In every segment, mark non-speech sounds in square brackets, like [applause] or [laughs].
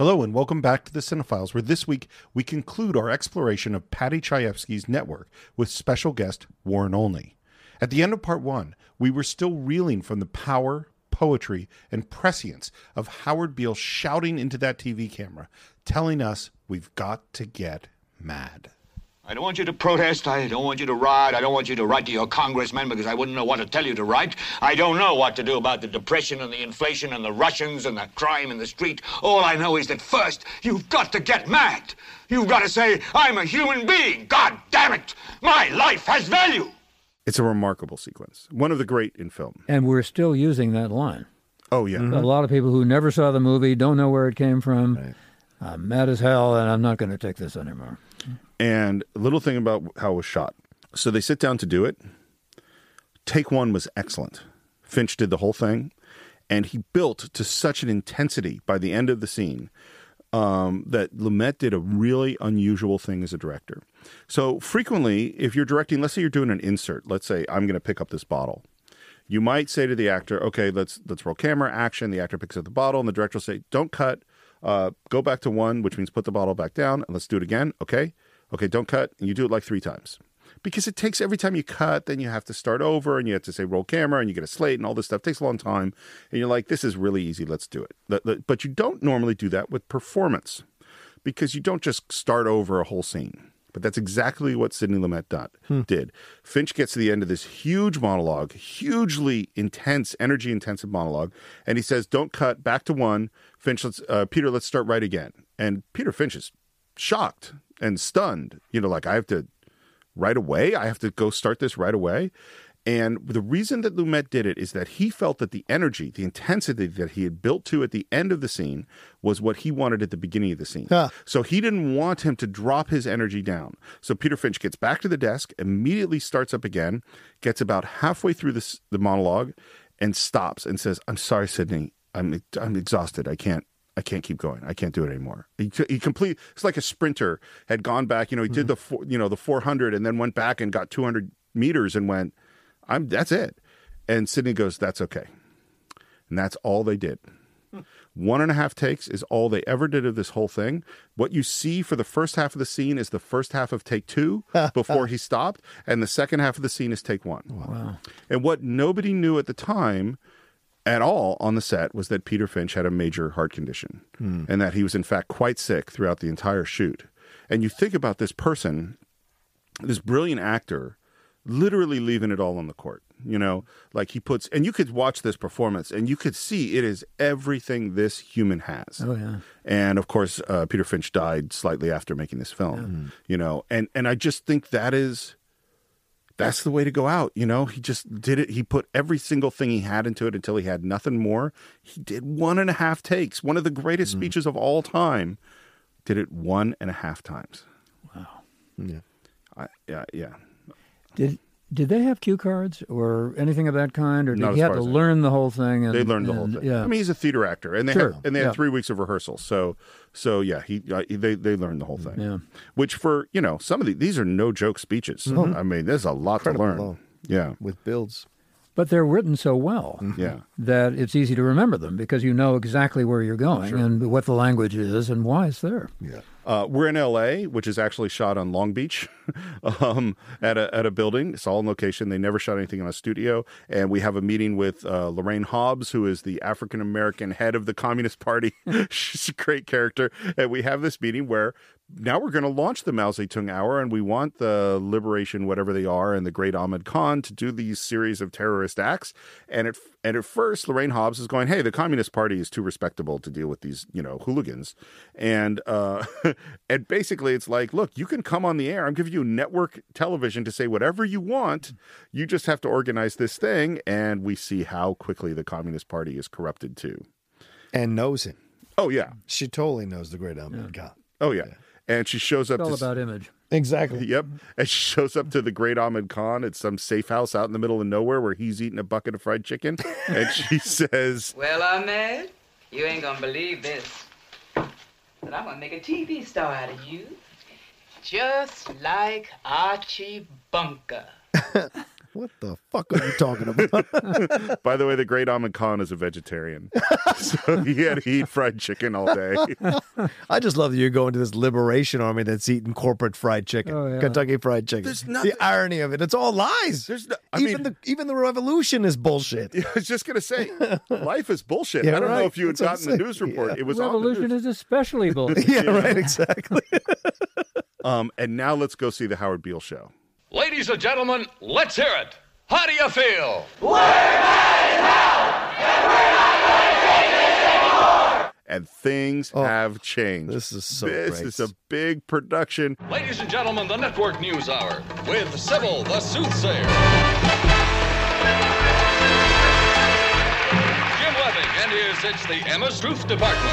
Hello, and welcome back to the Cine-Files, where this week we conclude our exploration of Paddy Chayefsky's network with special guest Warren Olney. At the end of part one, we were still reeling from the power, poetry, and prescience of Howard Beale shouting into that TV camera, telling us we've got to get mad. I don't want you to protest. I don't want you to riot. I don't want you to write to your congressman because I wouldn't know what to tell you to write. I don't know what to do about the depression and the inflation and the Russians and the crime in the street. All I know is that first, you've got to get mad. You've got to say, I'm a human being. God damn it. My life has value. It's a remarkable sequence, one of the great in film. And we're still using that line. Oh, yeah. A lot of people who never saw the movie don't know where it came from. I'm mad as hell, and I'm not going to take this anymore. And a little thing about how it was shot. So they sit down to do it. Take one was excellent. Finch did the whole thing, and he built to such an intensity by the end of the scene um, that Lumet did a really unusual thing as a director. So frequently, if you're directing, let's say you're doing an insert, let's say I'm going to pick up this bottle. You might say to the actor, "Okay, let's let's roll camera, action." The actor picks up the bottle, and the director will say, "Don't cut. Uh, go back to one, which means put the bottle back down, and let's do it again." Okay, okay, don't cut, and you do it like three times because it takes every time you cut, then you have to start over, and you have to say roll camera, and you get a slate, and all this stuff it takes a long time, and you're like, "This is really easy. Let's do it." But- you don't normally do that with performance because you don't just start over a whole scene. But that's exactly what Sidney Lumet done, did. Finch gets to the end of this huge monologue, hugely intense, energy intensive monologue, and he says, "Don't cut. Back to one. Finch, let's uh, Peter, let's start right again." And Peter Finch is shocked and stunned. You know, like I have to right away. I have to go start this right away. And the reason that Lumet did it is that he felt that the energy, the intensity that he had built to at the end of the scene was what he wanted at the beginning of the scene. Huh. So he didn't want him to drop his energy down. So Peter Finch gets back to the desk, immediately starts up again, gets about halfway through this, the monologue, and stops and says, "I'm sorry, Sidney. I'm I'm exhausted. I can't." I can't keep going. I can't do it anymore. He, he complete. It's like a sprinter had gone back. You know, he did the mm-hmm. four, you know the 400 and then went back and got 200 meters and went, "I'm that's it." And Sidney goes, "That's okay." And that's all they did. Hmm. One and a half takes is all they ever did of this whole thing. What you see for the first half of the scene is the first half of take two [laughs] before he stopped, and the second half of the scene is take one. Wow. And what nobody knew at the time at all on the set was that Peter Finch had a major heart condition and that he was, in fact, quite sick throughout the entire shoot. And you think about this person, this brilliant actor, literally leaving it all on the court. You know, like he puts, and you could watch this performance and you could see it is everything this human has. Oh, yeah. And of course, uh, Peter Finch died slightly after making this film. You know, and and I just think that is that's the way to go out. You know, he just did it. He put every single thing he had into it until he had nothing more. He did one and a half takes. One of the greatest mm. speeches of all time. Did it one and a half times. Wow. Yeah. I, yeah, yeah. Did did they have cue cards or anything of that kind, or did Not he as have to learn the whole thing? And, They learned the whole thing. Yeah. I mean, he's a theater actor, and they Sure, had, and they yeah. three weeks of rehearsal. So, so yeah, he uh, they they learned the whole thing. Yeah. Which for you know some of the, these are no joke speeches. I mean, there's a lot Incredible to learn. long. Yeah, With builds. but they're written so well yeah. that it's easy to remember them because you know exactly where you're going and what the language is and why it's there. Yeah. Uh, we're in L.A., which is actually shot on Long Beach, [laughs] um, at a at a building. It's all in location. They never shot anything in a studio. And we have a meeting with uh, Lorraine Hobbs, who is the African American head of the Communist Party. [laughs] She's a great character. And we have this meeting where now we're going to launch the Mao Zedong Hour, and we want the liberation, whatever they are, and the great Ahmed Khan to do these series of terrorist acts. And at and at first, Lorraine Hobbs is going, "Hey, the Communist Party is too respectable to deal with these, you know, hooligans." And uh, [laughs] and basically, it's like, look, you can come on the air. I'm giving you network television to say whatever you want. You just have to organize this thing, and we see how quickly the Communist Party is corrupted too. And knows him. Oh yeah, She totally knows the great Ahmed Khan. oh yeah. And she shows up It's all to about image. Exactly. [laughs] Yep. And she shows up to the great Ahmed Khan at some safe house out in the middle of nowhere where he's eating a bucket of fried chicken. [laughs] and she says, Well, Ahmed, you ain't gonna believe this. But I'm gonna make a TV star out of you. Just like Archie Bunker. [laughs] What the fuck are you talking about? [laughs] By the way, the great Ahmed Khan is a vegetarian, [laughs] so he had to eat fried chicken all day. I just love that you're going to this liberation army that's eating corporate fried chicken, Oh, yeah. Kentucky fried chicken. There's nothing- the irony of it. It's all lies. There's no- I even mean- the even the revolution is bullshit. [laughs] I was just gonna say, life is bullshit. Yeah, I don't know if you had That's gotten the news report. Yeah. It was on Revolution is especially bullshit. yeah, right. Exactly. Um, and now let's go see the Howard Beale show. Ladies and gentlemen, let's hear it. How do you feel? And things oh, have changed. Oh, this is so This great. is a big production. Ladies and gentlemen, the Network News Hour with Sybil the Soothsayer. Jim Webbing, and here's it's the Emma Truth Department.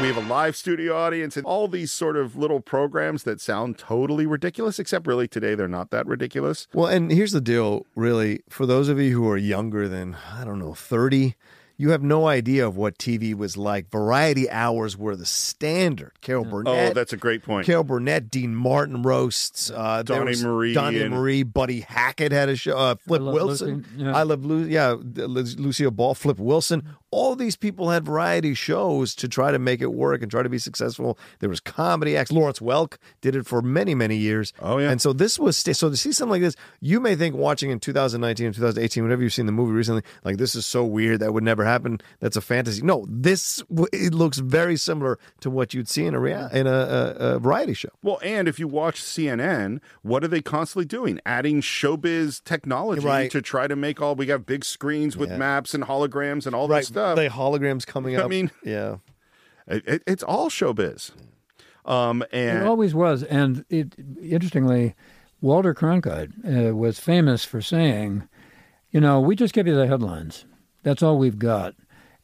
We have a live studio audience and all these sort of little programs that sound totally ridiculous, except really today they're not that ridiculous. Well, and here's the deal, really, for those of you who are younger than, I don't know, 30, you have no idea of what TV was like. Variety hours were the standard. Carol Burnett. Oh, that's a great point. Carol Burnett, Dean Martin roasts. Uh, Donnie Marie Donnie and- Marie, Buddy Hackett had a show. Uh, Flip Love Wilson. Lucy, yeah. I love Lu- yeah, Lucille Ball, Flip Wilson. All these people had variety shows to try to make it work and try to be successful. There was comedy acts. Lawrence Welk did it for many, many years. Oh, yeah. And so this was sta- so to see something like this, you may think watching in 2019 and 2018, whenever you've seen the movie recently, like this is so weird that would never happen. That's a fantasy. No, this it looks very similar to what you'd see in a rea- in a, a, a variety show. Well, and if you watch CNN, what are they constantly doing? Adding showbiz technology Right. to try to make all we got big screens with Yeah. maps and holograms and all Right, that stuff. the holograms coming [laughs] up. I mean- yeah, It- it- it's all showbiz. Um, It always was. And it, interestingly, Walter Cronkite uh, was famous for saying, you know, we just give you the headlines. That's all we've got.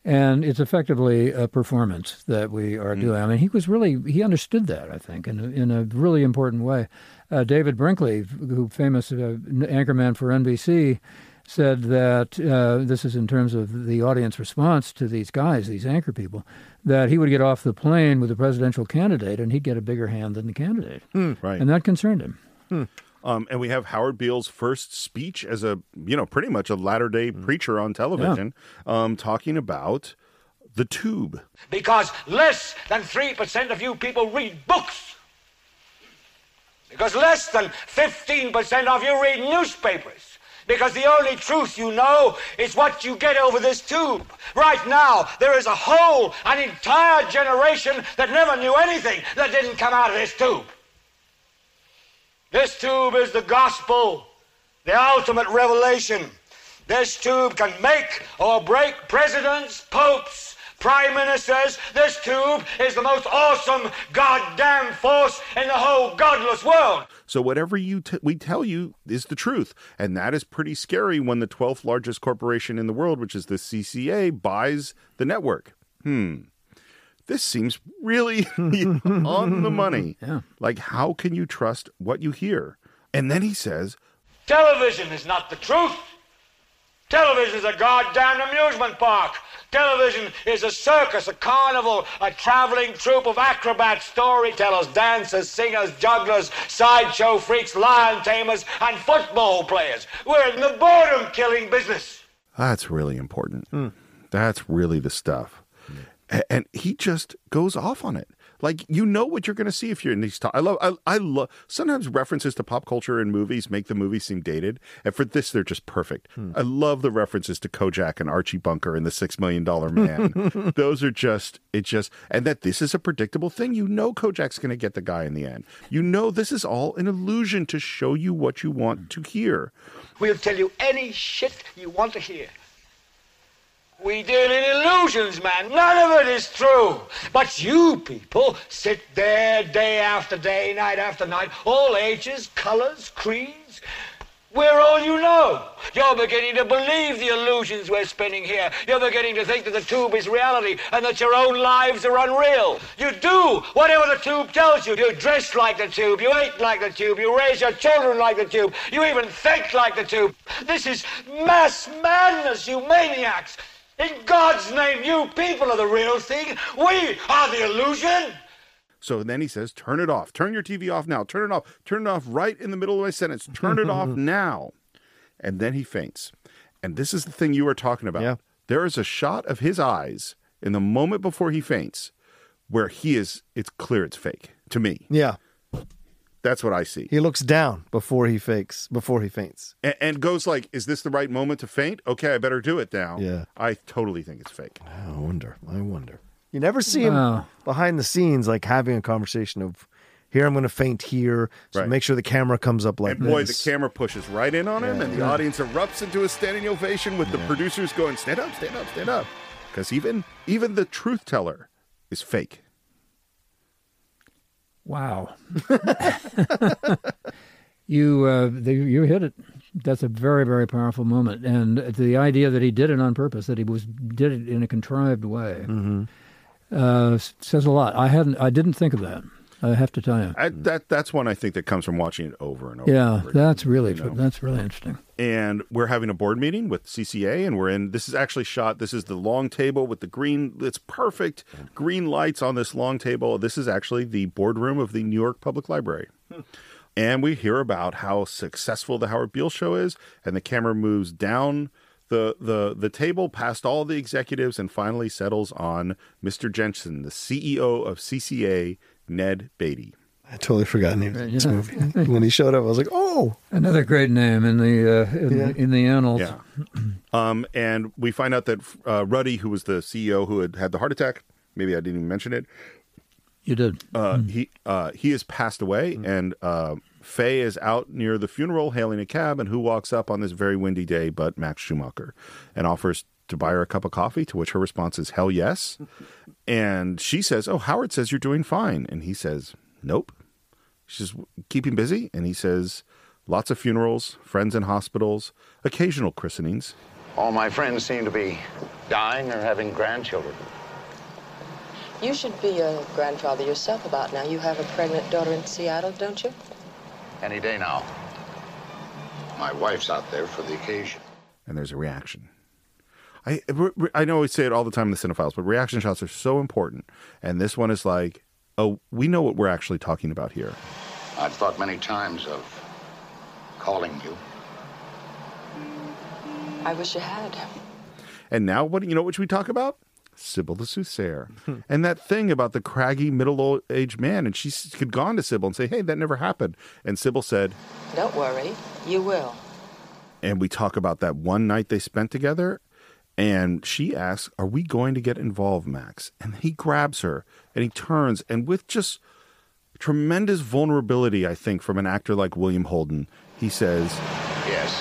And it's effectively a performance that we are doing. I mean, he was really, he understood that, I think, in a, in a really important way. Uh, David Brinkley, who famous uh, anchorman for NBC, said that uh, this is in terms of the audience response to these guys, these anchor people, that he would get off the plane with a presidential candidate and he'd get a bigger hand than the candidate. right. And that concerned him. Um, and we have Howard Beale's first speech as a, you know, pretty much a latter day preacher on television, um, talking about the tube. Because less than 3% of you people read books. Because less than 15% of you read newspapers. Because the only truth you know is what you get over this tube. Right now, there is a whole, an entire generation that never knew anything that didn't come out of this tube. This tube is the gospel, the ultimate revelation. This tube can make or break presidents, popes, prime ministers. This tube is the most awesome goddamn force in the whole godless world. So whatever you t- we tell you is the truth, and that is pretty scary when the 12th largest corporation in the world, which is the CCA, buys the network. Hmm. This seems really [laughs] on the money. Yeah. Like how can you trust what you hear? And then he says, Television is not the truth. Television is a goddamn amusement park. Television is a circus, a carnival, a traveling troupe of acrobats, storytellers, dancers, singers, jugglers, sideshow freaks, lion tamers, and football players. We're in the boredom killing business. That's really important. Hmm. That's really the stuff. A- And he just goes off on it. Like you know what you're going to see if you're in these. To- I love. I, I love. Sometimes references to pop culture in movies make the movie seem dated, and for this, they're just perfect. Hmm. I love the references to Kojak and Archie Bunker and the Six Million Dollar Man. [laughs] Those are just. It just and that this is a predictable thing. You know Kojak's going to get the guy in the end. You know this is all an illusion to show you what you want to hear. We'll tell you any shit you want to hear. We deal in illusions, man. None of it is true. But you people sit there day after day, night after night, all ages, colors, creeds. We're all you know. You're beginning to believe the illusions we're spinning here. You're beginning to think that the tube is reality and that your own lives are unreal. You do whatever the tube tells you. You dress like the tube. You eat like the tube. You raise your children like the tube. You even think like the tube. This is mass madness, you maniacs. In God's name, you people are the real thing. We are the illusion. So then he says, Turn it off. Turn your TV off now. Turn it off. Turn it off right in the middle of my sentence. Turn it off [laughs] now. And then he faints. And this is the thing you were talking about. Yeah. There is a shot of his eyes in the moment before he faints where he is, it's clear it's fake to me. Yeah. That's what I see. He looks down before he fakes before he faints. and, and goes like, "Is this the right moment to faint? Okay, I better do it now." Yeah. I totally think it's fake. Ah, I wonder. I wonder. You never see him Wow. behind the scenes like having a conversation of here I'm going to faint here. So Right. make sure the camera comes up like And boy, this. the camera pushes right in on him, and the audience erupts into a standing ovation with the producers going, "Stand up, stand up, stand up," because even even the truth teller is fake. Wow. [laughs] you uh, the, you hit it. That's a very very powerful moment, and the idea that he did it on purpose, that he was did it in a contrived way, uh, says a lot. I hadn't, I didn't think of that. I have to tell you. I, that that's one I think that comes from watching it over and over. Yeah, and over. that's really you know. that's really interesting. and we're having a board meeting with CCA, and we're in. This is actually shot. This is the long table with the green. It's perfect green lights on this long table. This is actually the boardroom of the New York Public Library. Hmm. And we hear about how successful the Howard Beale show is, and the camera moves down the the the table past all the executives and finally settles on Mr. Jensen, the CEO of CCA, Ned Beatty. I totally forgot the name of this movie. when he showed up, I was like, oh. Another great name in the uh, in, Yeah. the, in the annals. Yeah. um, and we find out that uh, Ruddy, who was the CEO who had had the heart attack, maybe I didn't even mention it. You did. Uh, He uh, he has passed away, and uh, Faye is out near the funeral hailing a cab, and who walks up on this very windy day but Max Schumacher, and offers to buy her a cup of coffee. To which her response is hell yes, [laughs] and she says, "Oh, Howard says you're doing fine," and he says, "Nope." She She's keeping busy, and he says, "Lots of funerals, friends in hospitals, occasional christenings." All my friends seem to be dying or having grandchildren. You should be a grandfather yourself about now. You have a pregnant daughter in Seattle, don't you? Any day now. My wife's out there for the occasion. and there's a reaction. I re- re- I know we say it all the time in the Cine-Files, but reaction shots are so important. And this one is like, oh, we know what we're actually talking about here. I've thought many times of calling you. I wish you had. And now, what you know? What should we talk about? Sybil the soothsayer, [laughs] and that thing about the craggy middle-aged man. And she could had gone to Sybil and say, "Hey, that never happened." And Sybil said, Don't worry, you will. and we talk about that one night they spent together. And she asks, Are we going to get involved, Max? And he grabs her and he turns, and with just tremendous vulnerability, I think, from an actor like William Holden, he says, Yes.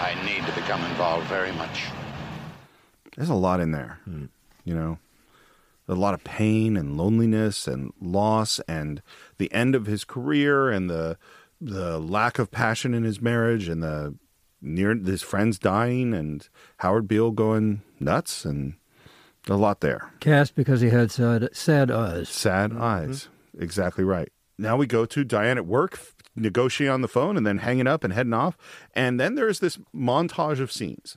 I need to become involved very much. There's a lot in there, hmm. you know, a lot of pain and loneliness and loss and the end of his career and the the lack of passion in his marriage and the near his friends dying and Howard Beale going nuts and a lot there. Cast because he had sad, sad eyes. Sad mm-hmm. eyes. Exactly right. Now we go to Diane at work, negotiating on the phone and then hanging up and heading off. And then there's this montage of scenes,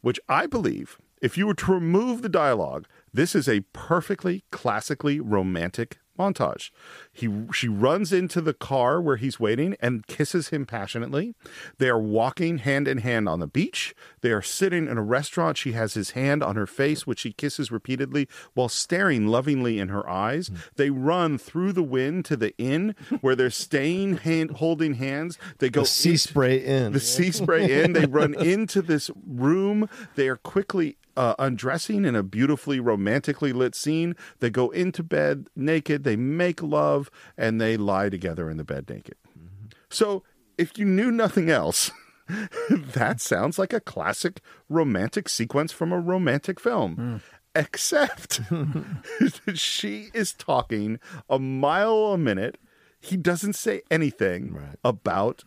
which I believe, if you were to remove the dialogue, this is a perfectly classically romantic montage. He she runs into the car where he's waiting and kisses him passionately. They are walking hand in hand on the beach. They are sitting in a restaurant. She has his hand on her face, which she kisses repeatedly while staring lovingly in her eyes. They run through the wind to the inn where they're staying hand, holding hands. They go The sea into- spray in. the sea spray in. They run [laughs] into this room. They are quickly uh, undressing in a beautifully romantically lit scene. They go into bed naked. They make love and they lie together in the bed naked. So, if you knew nothing else, [laughs] that sounds like a classic romantic sequence from a romantic film. Hmm. Except [laughs] she is talking a mile a minute. He doesn't say anything about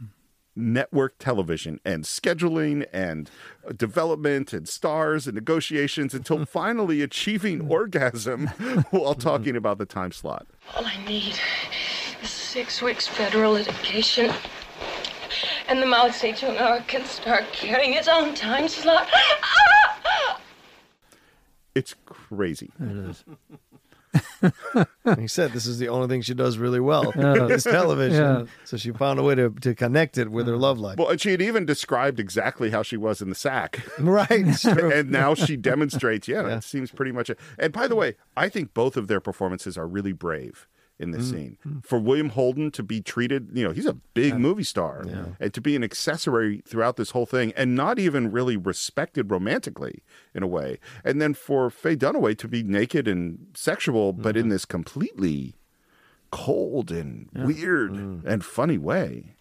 network television and scheduling and uh, development and stars and negotiations until [laughs] finally achieving orgasm [laughs] while talking about the time slot. All I need is six weeks federal litigation. And the Mao Zedong can start carrying its own time slot. [gasps] It's crazy. It is. He said this is the only thing she does really well [laughs] Yeah. is television. Yeah. So she found a way to, to connect it with her love life. Well, and she had even described exactly how she was in the sack. [laughs] right. [laughs] And now she demonstrates, yeah, Yeah. that seems pretty much it. And by the way, I think both of their performances are really brave in this hmm. scene. Hmm. For William Holden to be treated, you know, he's a big movie star, and to be an accessory throughout this whole thing and not even really respected romantically in a way. And then for Faye Dunaway to be naked and sexual, but in mm-hmm. this completely cold and weird mm. and funny way.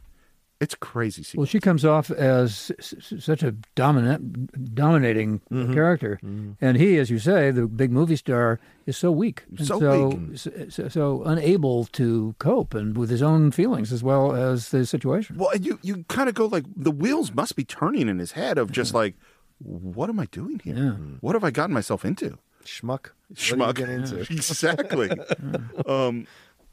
It's crazy. Well, she comes off as s- s- such a dominant, dominating Mm-hmm. character, and he, as you say, the big movie star, is so weak, and So so, weak. So, so unable to cope and with his own feelings as well as the situation. Well, and you you kind of go like the wheels must be turning in his head of just like, what am I doing here? Yeah. What have I gotten myself into? Schmuck. What Schmuck. do you get into? [laughs] exactly. [laughs] um,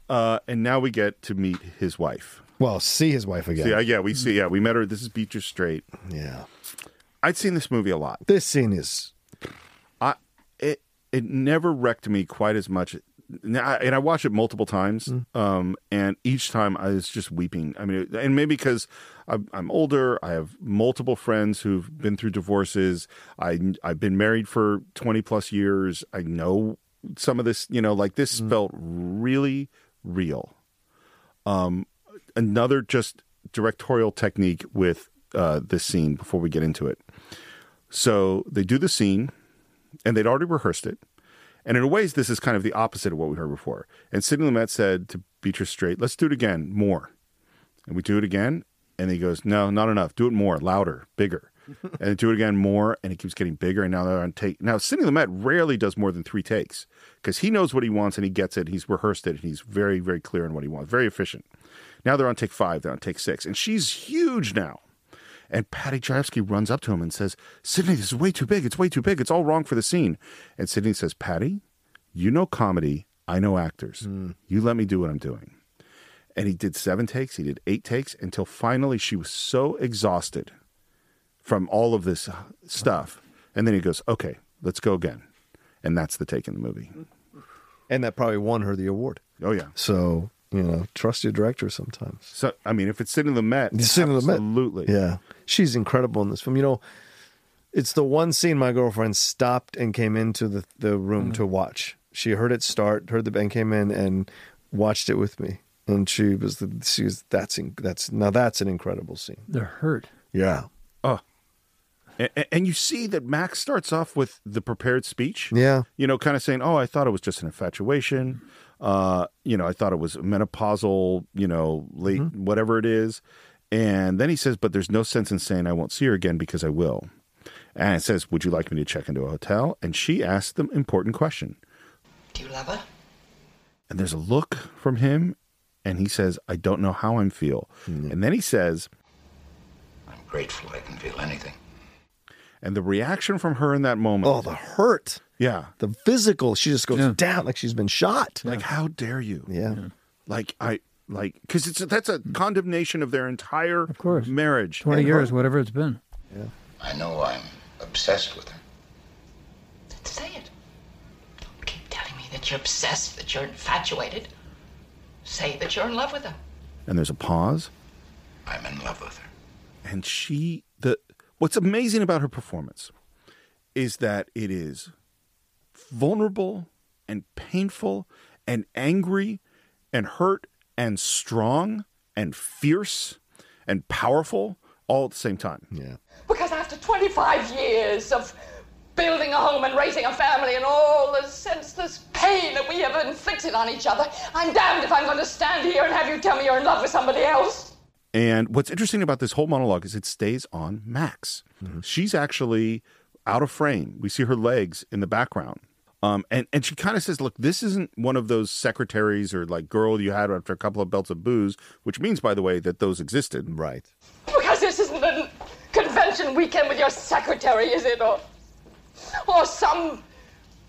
uh, and now we get to meet his wife. Well, see his wife again. See, yeah, yeah, we see. Yeah, we met her. This is Beatrice Straight. yeah. I'd seen this movie a lot. This scene is I it it never wrecked me quite as much. And I, and I watched it multiple times, um, and each time I was just weeping. I mean, and maybe because I'm, I'm older, I have multiple friends who've been through divorces. I I've been married for twenty plus years. I know some of this. You know, like this felt really real. Um, another just directorial technique with uh, this scene before we get into it. So they do the scene, and they'd already rehearsed it. And in a ways, this is kind of the opposite of what we heard before. And Sidney Lumet said to Beatrice Straight, let's do it again, more. And we do it again, and he goes, no, not enough. Do it more, louder, bigger. [laughs] and they do it again more, and it keeps getting bigger. And now they're on take. Now, Sidney Lumet rarely does more than three takes because he knows what he wants and he gets it. He's rehearsed it, and he's very, very clear on what he wants, very efficient. Now they're on take five, they're on take six. And she's huge now. And Paddy Chayefsky runs up to him and says, Sidney, this is way too big. It's way too big. It's all wrong for the scene. And Sidney says, Paddy, you know comedy. I know actors. Hmm. You let me do what I'm doing. And he did seven takes. He did eight takes until finally she was so exhausted from all of this stuff. And then he goes, okay, let's go again. And that's the take in the movie. and that probably won her the award. Oh, yeah. So, you know, trust your director sometimes. So, I mean, if it's Sidney Lumet, It's Sidney Lumet. absolutely. Yeah. She's incredible in this film. You know, it's the one scene my girlfriend stopped and came into the, the room mm. to watch. She heard it start, heard the band came in and watched it with me. And she was the she was that's in, that's now that's an incredible scene. They're hurt. Yeah. Oh. And, and you see that Max starts off with the prepared speech. Yeah. You know, kind of saying, "Oh, I thought it was just an infatuation. Uh, you know, I thought it was menopausal. You know, late whatever it is." And then he says, "But there's no sense in saying I won't see her again because I will." And it says, "Would you like me to check into a hotel?" And she asks the important question. Do you love her? And there's a look from him, and he says, "I don't know how I'm feel." And then he says, I'm grateful I can feel anything. And the reaction from her in that moment, Oh, the hurt. yeah, The physical, she just goes Yeah. down like she's been shot. like how dare you? Yeah. like I like because it's that's a condemnation of their entire Of course. marriage. 20 And years, her- whatever it's been. Yeah. I know I'm obsessed with her. Say it. Don't keep telling me that you're obsessed, that you're infatuated. Say that you're in love with her. And there's a pause, I'm in love with her. and she the what's amazing about her performance is that it is vulnerable and painful and angry and hurt and strong and fierce and powerful all at the same time. Yeah. Because after 25 years of building a home and raising a family and all the senseless pain that we have inflicted on each other, I'm damned if I'm going to stand here and have you tell me you're in love with somebody else. And what's interesting about this whole monologue is it stays on Max. She's actually out of frame. We see her legs in the background. Um, and, and she kind of says, look, this isn't one of those secretaries or like girl you had after a couple of belts of booze, which means, by the way, that those existed. Right. Because this isn't a convention weekend with your secretary, is it? Or, or some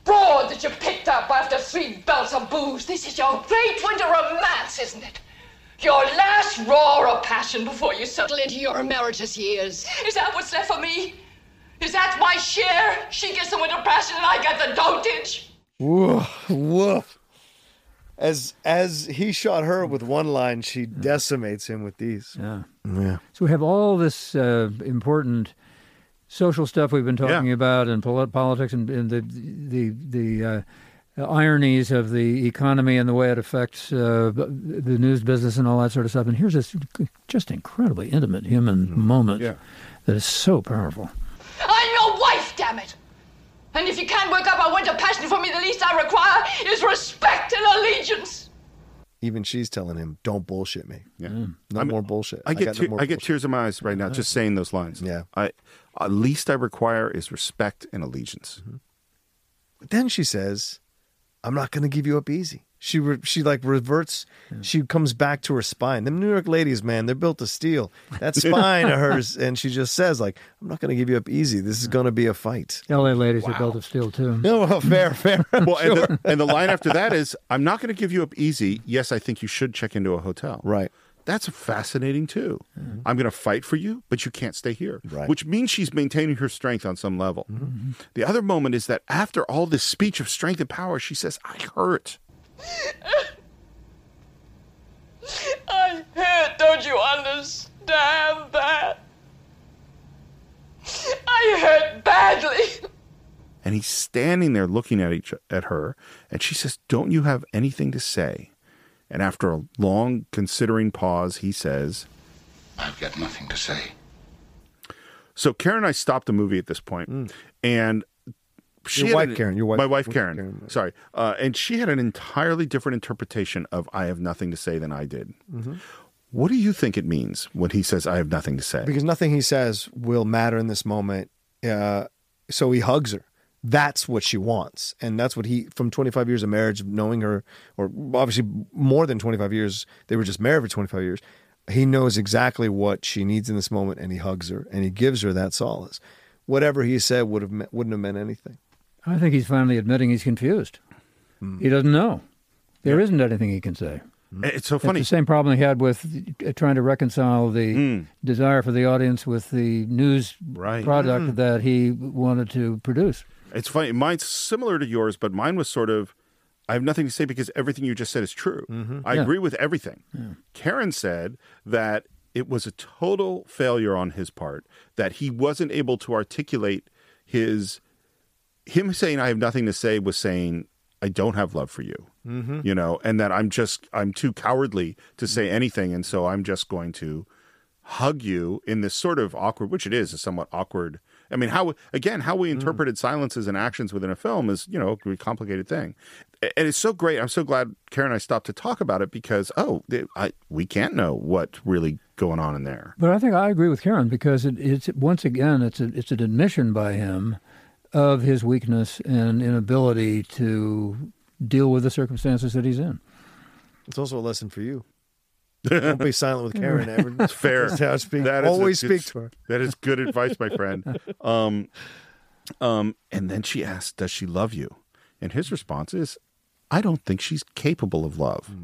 broad that you picked up after three belts of booze. This is your great winter romance, isn't it? Your last roar of passion before you settle into your emeritus years. Is that what's left for me? Is that my share? She gets the winter passion and I get the dotage. Woof. Woof. as as he shot her with one line, she decimates him with these. Yeah. Yeah. So we have all this uh, important social stuff we've been talking Yeah. about, and poli- politics, and, and the the the uh, Uh, ironies of the economy and the way it affects uh, the news business and all that sort of stuff. And here's this just incredibly intimate human mm-hmm. moment Yeah. that is so powerful. I'm your wife, damn it! And if you can't work up a winter passion for me, the least I require is respect and allegiance. Even she's telling him, "Don't bullshit me. Yeah. Mm. No I'm- more bullshit." I get got no te- more I get tears in my eyes right now just saying those lines. Yeah. I at least I require is respect and allegiance. But then she says, "I'm not going to give you up easy." She re- she like reverts. She comes back to her spine. Them New York ladies, man, they're built to steal. That [laughs] spine of hers, and she just says, "Like, I'm not going to give you up easy. This is going to be a fight." L.A. ladies are built of steel too. No, [laughs] oh, well, fair, fair. [laughs] Well, and, the, and the line after that is, "I'm not going to give you up easy. Yes, I think you should check into a hotel." Right. That's fascinating too. Mm-hmm. I'm going to fight for you, but you can't stay here. Right. Which means she's maintaining her strength on some level. Mm-hmm. The other moment is that after all this speech of strength and power, she says, "I hurt." [laughs] I hurt, don't you understand that? I hurt badly. And he's standing there looking at each at her, and she says, "Don't you have anything to say?" And after a long considering pause, he says, I've got nothing to say. So Karen and I stopped the movie at this point, and she your wife an, Karen, your wife, my wife wife, Karen, Karen. sorry, uh, and she had an entirely different interpretation of "I have nothing to say" than I did. What do you think it means when he says "I have nothing to say"? because nothing he says will matter in this moment. Uh, so he hugs her. That's what she wants, and that's what he from 25 years of marriage, knowing her, or obviously more than 25 years. They were just married for 25 years. He knows exactly what she needs in this moment, and he hugs her and he gives her that solace. Whatever he said would have meant, wouldn't have meant anything. I think he's finally admitting he's confused. Hmm. He doesn't know. There not anything he can say. Eh, it's so It's funny. the same problem he had with uh, trying to reconcile the hmm. desire for the audience with the news Right. product hmm. that he wanted to produce. It's funny. Mine's similar to yours, but mine was sort of I have nothing to say because everything you just said is true. I Yeah. agree with everything. Karen said that it was a total failure on his part that he wasn't able to articulate his him saying I have nothing to say was saying I don't have love for you. Mm-hmm. You know, and that I'm just I'm too cowardly to say anything and so I'm just going to hug you in this sort of awkward which it is a somewhat awkward I mean, how again, how we hmm. interpreted silences and actions within a film is, you know, a complicated thing, and it's so great. I'm so glad Karen and I stopped to talk about it because, oh, I, we can't know what's really going on in there. But I think I agree with Karen because it, it's once again it's a, it's an admission by him of his weakness and inability to deal with the circumstances that he's in. It's also a lesson for you. Don't be [laughs] silent with Karen. Ever. Fair. That's how I speak. That is Always speak to her. That is good advice, my friend. [laughs] Um, um, and then she asks, "Does she love you?" And his response is, "I don't think she's capable of love."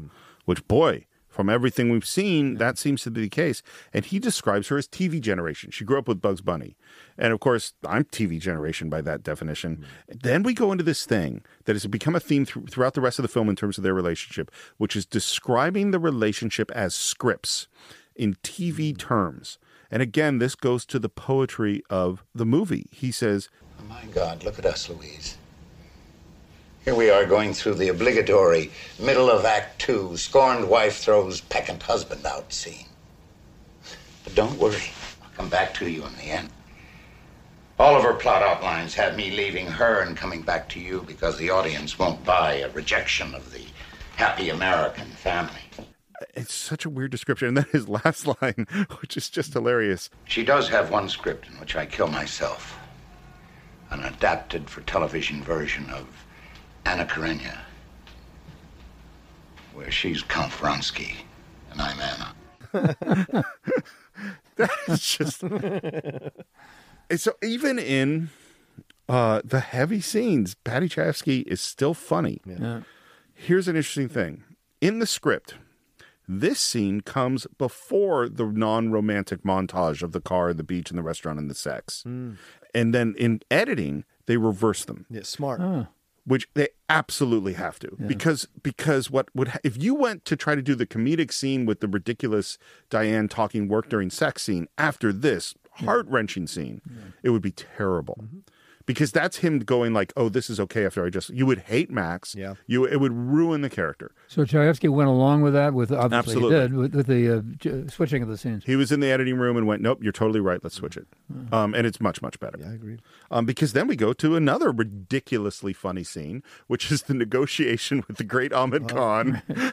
Which, boy, from everything we've seen, that seems to be the case. And he describes her as TV generation. She grew up with Bugs Bunny, and of course, I'm TV generation by that definition. Hmm. Then we go into this thing that has become a theme thr- throughout the rest of the film in terms of their relationship, which is describing the relationship as scripts in TV hmm. terms. And again, this goes to the poetry of the movie. He says, Oh, my God, look at us, Louise. Here we are going through the obligatory middle of Act Two, scorned wife throws peccant husband out scene. But don't worry, I'll come back to you in the end. All of her plot outlines have me leaving her and coming back to you because the audience won't buy a rejection of the happy American family. it's such a weird description. And then his last line, [laughs] which is just hilarious. She does have one script in which I kill myself. An adapted for television version of Anna Karenina, where she's Count Vronsky and I'm Anna. [laughs] That's just. it's so even in uh, the heavy scenes, Paddy Chayefsky is still funny. Yeah. Here's an interesting thing in the script. This scene comes before the non-romantic montage of the car, the beach, and the restaurant and the sex. And then in editing, they reverse them. Yeah, smart. Oh. Which they absolutely have to because because what would ha- if you went to try to do the comedic scene with the ridiculous Diane talking work during sex scene after this heart wrenching scene, it would be terrible. Mm-hmm. Because that's him going like, "Oh, this is okay." After I just, you would hate Max. Yeah. you it would ruin the character. So Chayefsky went along with that. With obviously Absolutely. he did with, with the uh, switching of the scenes. He was in the editing room and went, "Nope, you're totally right. Let's switch it." Um, and it's much much better. Yeah, I agree. Um, because then we go to another ridiculously funny scene, which is the negotiation with the great Ahmed Khan. [laughs]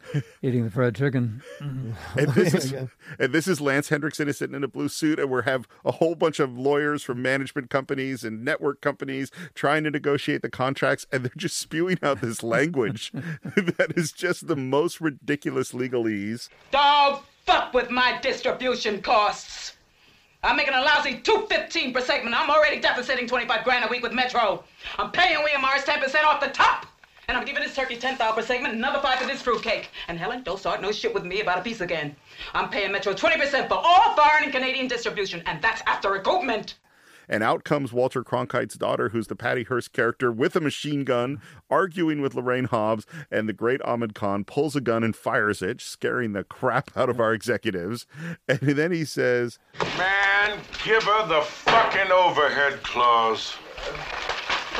[laughs] Eating the fried chicken. and this is and this is Lance Henriksen is sitting in a blue suit, and we have a whole bunch of lawyers from management companies and network companies trying to negotiate the contracts, and they're just spewing out this language [laughs] that is just the most ridiculous legalese. Dog, fuck with my distribution costs. I'm making a lousy 215 per segment. I'm already deficiting 25 grand a week with Metro. I'm paying William Morris 10% off the top. And I'm giving this turkey 10,000 per segment, another five for this fruitcake. And Helen, don't start no shit with me about a piece again. I'm paying Metro 20% for all foreign and Canadian distribution, and that's after recoupment. And out comes Walter Cronkite's daughter, who's the Patty Hearst character, with a machine gun, arguing with Lorraine Hobbs. And the great Ahmed Khan pulls a gun and fires it, scaring the crap out of our executives. And then he says, Man, give her the fucking overhead clause.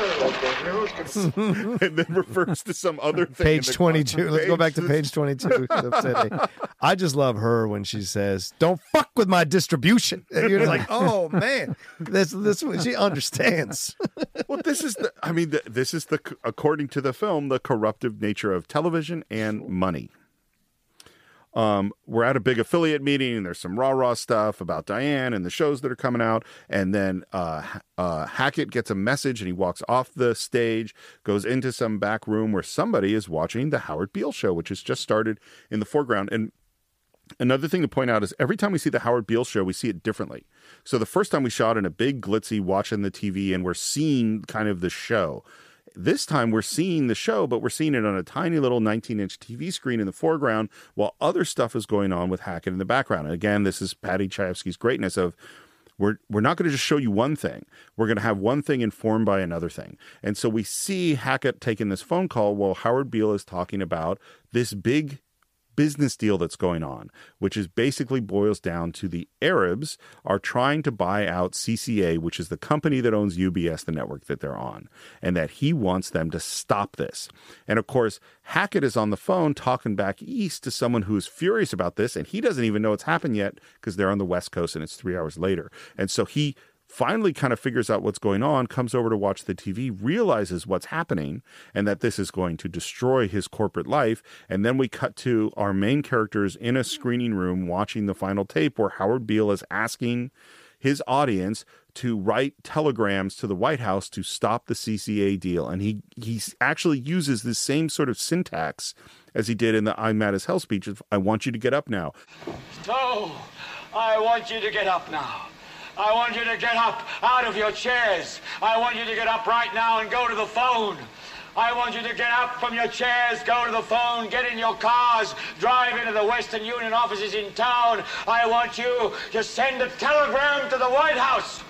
And [laughs] then refers to some other thing. Page the 22. Let's go back to page. page 22. I just love her when she says, "Don't fuck with my distribution." [laughs] And you're like, "Oh man, this this she understands." [laughs] well, this is the. I mean, this is the. According to the film, the corruptive nature of television and money. Um, we're at a big affiliate meeting, and there's some rah rah stuff about Diane and the shows that are coming out. And then uh, uh, Hackett gets a message, and he walks off the stage, goes into some back room where somebody is watching the Howard Beale show, which has just started in the foreground. And Another thing to point out is every time we see the Howard Beale show, we see it differently. So the first time we shot in a big glitzy watching the TV and we're seeing kind of the show. This time we're seeing the show, but we're seeing it on a tiny little 19 inch TV screen in the foreground while other stuff is going on with Hackett in the background. And again, this is Paddy Chayefsky's greatness of we're we're not going to just show you one thing. We're going to have one thing informed by another thing. And so we see Hackett taking this phone call while Howard Beale is talking about this big business deal that's going on, which is basically boils down to the Arabs are trying to buy out CCA, which is the company that owns UBS, the network that they're on, and that he wants them to stop this. And of course, Hackett is on the phone talking back east to someone who is furious about this, and he doesn't even know it's happened yet because they're on the West Coast and it's three hours later. And so he finally kind of figures out what's going on, comes over to watch the TV, realizes what's happening, and that this is going to destroy his corporate life. And then we cut to our main characters in a screening room watching the final tape where Howard Beale is asking his audience to write telegrams to the White House to stop the CCA deal. And he he actually uses the same sort of syntax as he did in the I'm mad as hell speech of I want you to get up now. So, I want you to get up now. I want you to get up out of your chairs. I want you to get up right now and go to the phone. I want you to get up from your chairs, go to the phone, get in your cars, drive into the Western Union offices in town. I want you to send a telegram to the White House.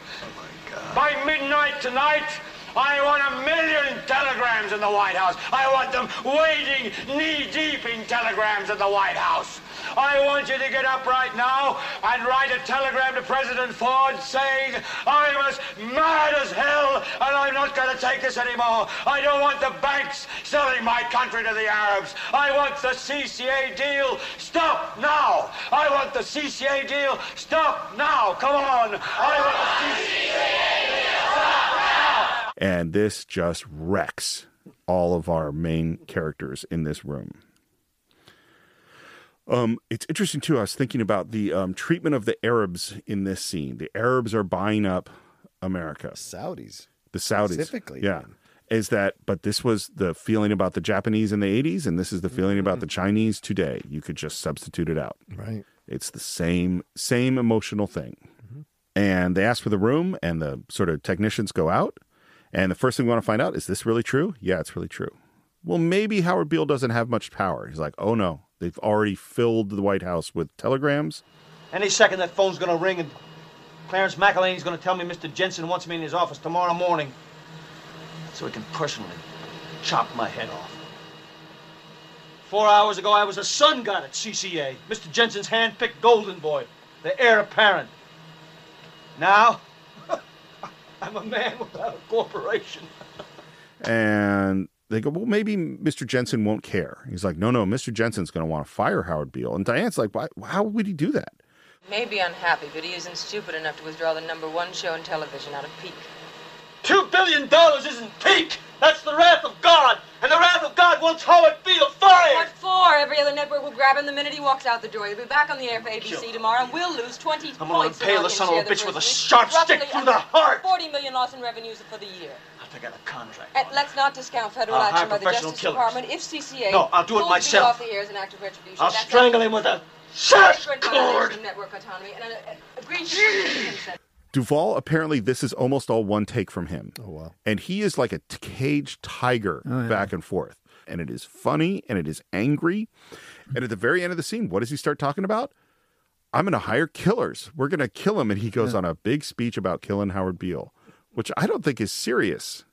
By midnight tonight, I want a million telegrams in the White House. I want them wading knee deep in telegrams in the White House. I want you to get up right now and write a telegram to President Ford saying, I'm as mad as hell and I'm not going to take this anymore. I don't want the banks selling my country to the Arabs. I want the CCA deal. Stop now. I want the CCA deal. Stop now. Come on. I want the CCA deal. Stop now. And this just wrecks all of our main characters in this room. Um, it's interesting too. I was thinking about the um, treatment of the Arabs in this scene. The Arabs are buying up America. Saudis. The Saudis, Specifically, yeah. Is that? But this was the feeling about the Japanese in the '80s, and this is the feeling about the Chinese today. You could just substitute it out. Right. It's the same same emotional thing. And they ask for the room, and the sort of technicians go out. And the first thing we want to find out is this really true? Yeah, it's really true. Well, maybe Howard Beale doesn't have much power. He's like, oh no, they've already filled the White House with telegrams. Any second that phone's gonna ring and Clarence McElhaney's gonna tell me Mr. Jensen wants me in his office tomorrow morning. So he can personally chop my head off. Four hours ago, I was a sun god at CCA, Mr. Jensen's hand-picked golden boy, the heir apparent. Now, [laughs] I'm a man without a corporation. And they go, well, maybe Mr. Jensen won't care. He's like, no, no, Mr. Jensen's going to want to fire Howard Beale. And Diane's like, Why, how would he do that? Maybe unhappy, but he isn't stupid enough to withdraw the number one show in television out of pique. Two billion dollars isn't peak. That's the wrath of God. And the wrath of God wants Howard Beale fired. What for? Every other network will grab him the minute he walks out the door. He'll be back on the air for ABC tomorrow, and we'll lose 20 I'm gonna points. impale the son of a bitch with a sharp stick through the heart. 40 million loss in revenues for the year. I got a contract. And let's not discount federal I'll action by the Justice killers. Department if CCA No, I'll do it pulls Beale myself. off the air as an act of retribution. I'll That's strangle him with a flagrant cord. violation of network autonomy and an egregious consent. Duvall, apparently, this is almost all one take from him. Oh, wow. And he is like a t- caged tiger Oh, yeah. back and forth. And it is funny and it is angry. And at the very end of the scene, what does he start talking about? I'm going to hire killers. We're going to kill him. And he goes on a big speech about killing Howard Beale, which I don't think is serious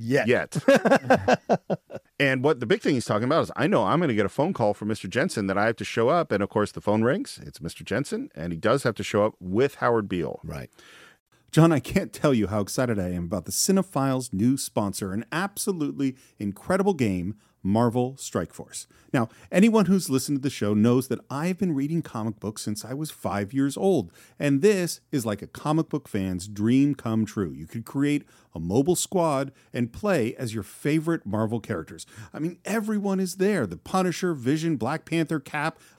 Yet. yet. [laughs] and what the big thing he's talking about is I know I'm going to get a phone call from Mr. Jensen that I have to show up. And of course, the phone rings. It's Mr. Jensen. And he does have to show up with Howard Beale. Right. John, I can't tell you how excited I am about the Cine-Files' new sponsor, an absolutely incredible game, Marvel Strike Force. Now, anyone who's listened to the show knows that I've been reading comic books since I was five years old, and this is like a comic book fan's dream come true. You could create a mobile squad and play as your favorite Marvel characters. I mean, everyone is there the Punisher, Vision, Black Panther, Cap,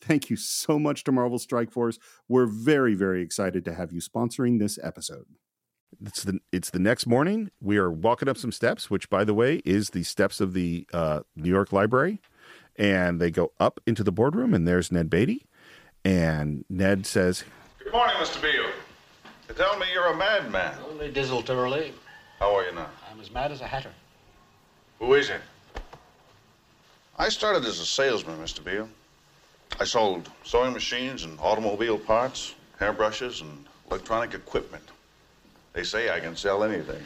thank you so much to Marvel Strike Force. We're very, very excited to have you sponsoring this episode. It's the it's the next morning. We are walking up some steps, which, by the way, is the steps of the uh, New York Library, and they go up into the boardroom. And there's Ned Beatty, and Ned says, Good morning, Mr. Beale. They tell me you're a madman. Only dizzle to relieve. How are you now? I'm as mad as a hatter. Who is it? I started as a salesman, Mr. Beale. I sold sewing machines and automobile parts, hairbrushes, and electronic equipment. They say I can sell anything.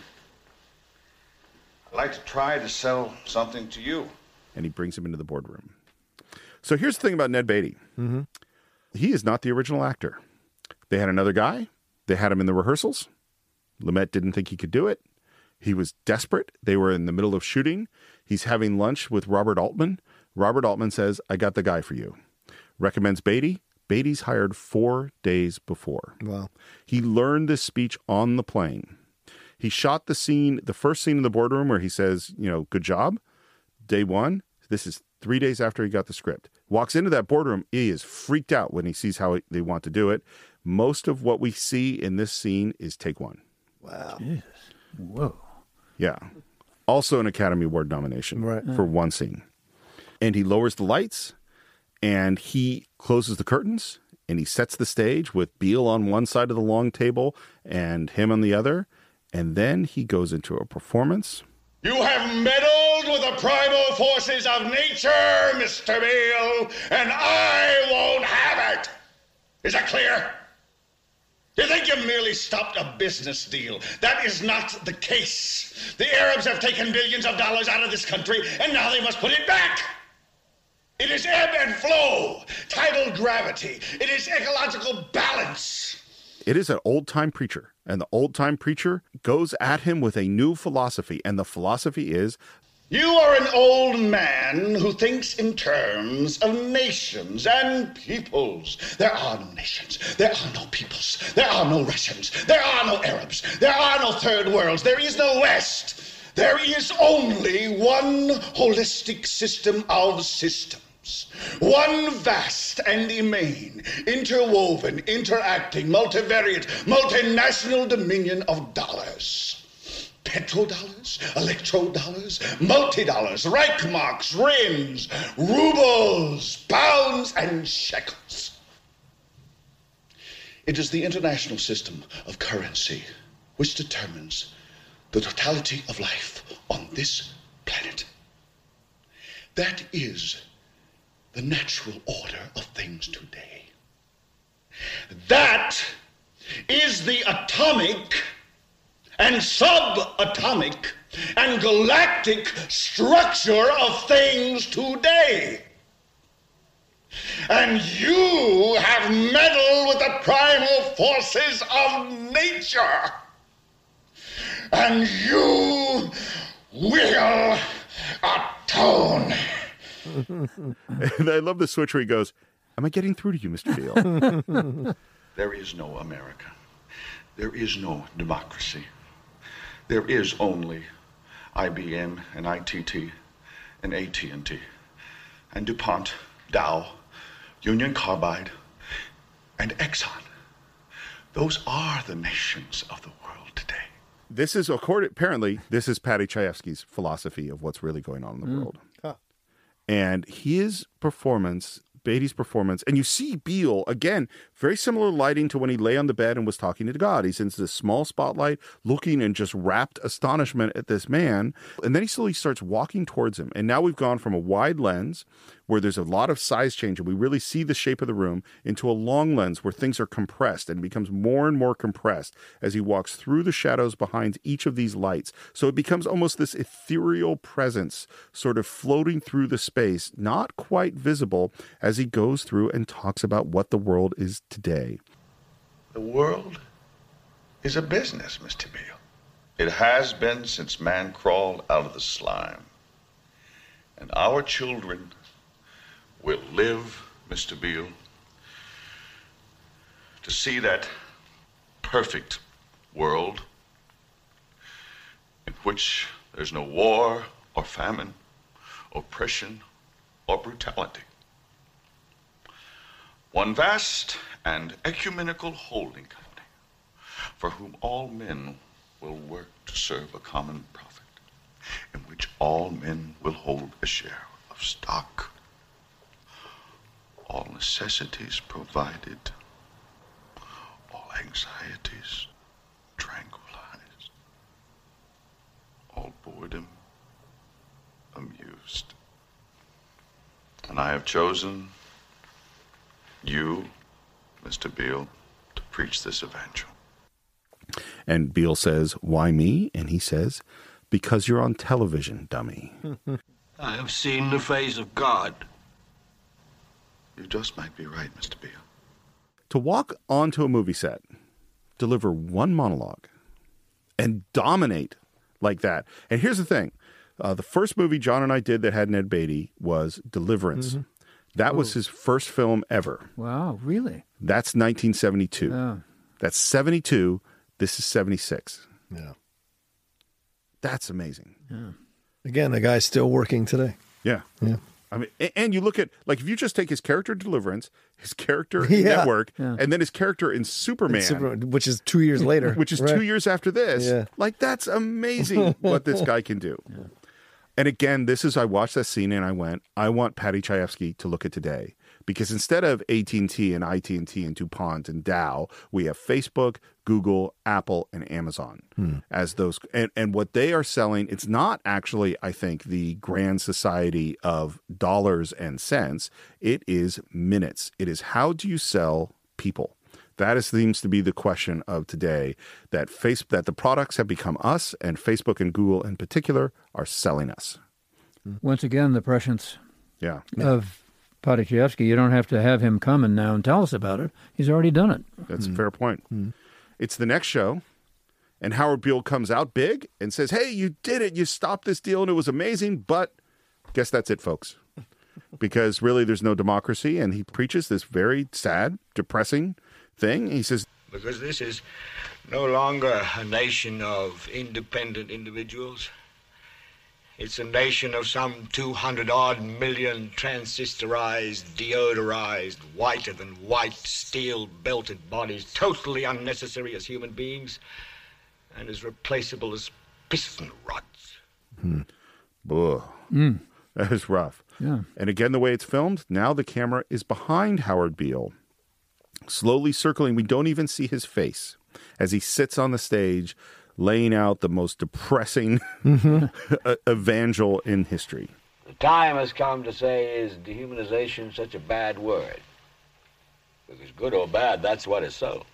I'd like to try to sell something to you. and he brings him into the boardroom. So here's the thing about Ned Beatty. Mm-hmm. He is not the original actor. They had another guy. They had him in the rehearsals. Lumet didn't think he could do it. He was desperate. They were in the middle of shooting. He's having lunch with Robert Altman. Robert Altman says, I got the guy for you. Recommends Beatty. Beatty's hired four days before. Wow. He learned this speech on the plane. He shot the scene, the first scene in the boardroom where he says, you know, good job. Day one. This is three days after he got the script. Walks into that boardroom. He is freaked out when he sees how they want to do it. Most of what we see in this scene is take one. Wow. Whoa. Yeah. Also an Academy Award nomination Right. for one scene. And he lowers the lights and he closes the curtains and he sets the stage with Beale on one side of the long table and him on the other. And then he goes into a performance. You have meddled with the primal forces of nature, Mr. Beale, and I won't have it. Is that clear? You think you merely stopped a business deal? That is not the case. The Arabs have taken billions of dollars out of this country, and now they must put it back. It is ebb and flow, tidal gravity. It is ecological balance. It is an old time preacher, and the old time preacher goes at him with a new philosophy. And the philosophy is You are an old man who thinks in terms of nations and peoples. There are no nations. There are no peoples. There are no Russians. There are no Arabs. There are no third worlds. There is no West. There is only one holistic system of systems. One vast and immane, interwoven, interacting, multivariate, multinational dominion of dollars. Petrodollars, electrodollars, multidollars, Reichmarks, rins, rubles, pounds, and shekels. It is the international system of currency which determines the totality of life on this planet. That is the natural order of things today. That is the atomic and subatomic and galactic structure of things today. And you have meddled with the primal forces of nature. And you will atone. [laughs] and I love the switch where he goes, Am I getting through to you, Mr. Beale? [laughs] There is no America. There is no democracy. There is only IBM and ITT and AT&T and DuPont, Dow, Union Carbide, and Exxon. Those are the nations of the world today. this is, according, apparently, this is Paddy Chayefsky's philosophy of what's really going on in the Mm. world. And his performance, Beatty's performance, and you see Beale again, very similar lighting to when he lay on the bed and was talking to God. He's in this small spotlight, looking in just rapt astonishment at this man, and then he slowly starts walking towards him. And now we've gone from a wide lens where there's a lot of size change and we really see the shape of the room into a long lens where things are compressed and becomes more and more compressed as he walks through the shadows behind each of these lights. So it becomes almost this ethereal presence sort of floating through the space, not quite visible as he goes through and talks about what the world is today. The world is a business, Mr. Beale. It has been since man crawled out of the slime. And our children will live, Mr. Beale, to see that perfect world in which there's no war or famine, oppression or brutality. One vast and ecumenical holding company for whom all men will work to serve a common profit, in which all men will hold a share of stock, all necessities provided, all anxieties tranquilized, all boredom amused. And I have chosen you, Mr. Beale, to preach this evangel. And Beale says, Why me? And he says, Because you're on television, dummy. [laughs] I have seen the face of God. You just might be right, Mr. Beale. to walk onto a movie set, deliver one monologue, and dominate like that. And here's the thing uh, the first movie John and I did that had Ned Beatty was Deliverance. Mhm. That was his first film ever. Wow, really? That's 1972. Yeah. That's 72. This is 76. Yeah. That's amazing. Yeah. Again, the guy's still working today. Yeah. Yeah. I mean, and you look at like if you just take his character Deliverance, his character [laughs] in Yeah. Network, Yeah. and then his character in Superman, Super- which is two years later. [laughs] which is Right. two years after this. Yeah. Like that's amazing [laughs] what this guy can do. And again, this is I watched that scene and I went, I want Paddy Chayefsky to look at today because instead of AT and T and IT and T and DuPont and Dow, we have Facebook, Google, Apple, and Amazon Hmm. as those. And and what they are selling, it's not actually, I think, the grand society of dollars and cents. It is minutes. It is how do you sell people. That is, seems to be the question of today. That face that the products have become us, and Facebook and Google in particular are selling us. Once again, the prescience Yeah. of Paddy Chayefsky. You don't have to have him come and now and tell us about it. He's already done it. That's a hmm. fair point. Hmm. It's the next show, And Howard Beale comes out big and says, Hey, you did it. You stopped this deal and it was amazing. But guess that's it, folks. [laughs] because really, there's no democracy. And he preaches this very sad, depressing thing. He says, Because this is no longer a nation of independent individuals. It's a nation of some 200 odd million transistorized, deodorized, whiter than white, steel belted bodies, totally unnecessary as human beings and as replaceable as piston rods. Ugh. Mm. That is rough. Yeah. And again, the way it's filmed, now the camera is behind Howard Beale, slowly circling. We don't even see his face as he sits on the stage, laying out the most depressing mm-hmm. [laughs] e- evangel in history. The time has come to say, is dehumanization such a bad word? Because good or bad, that's what is so.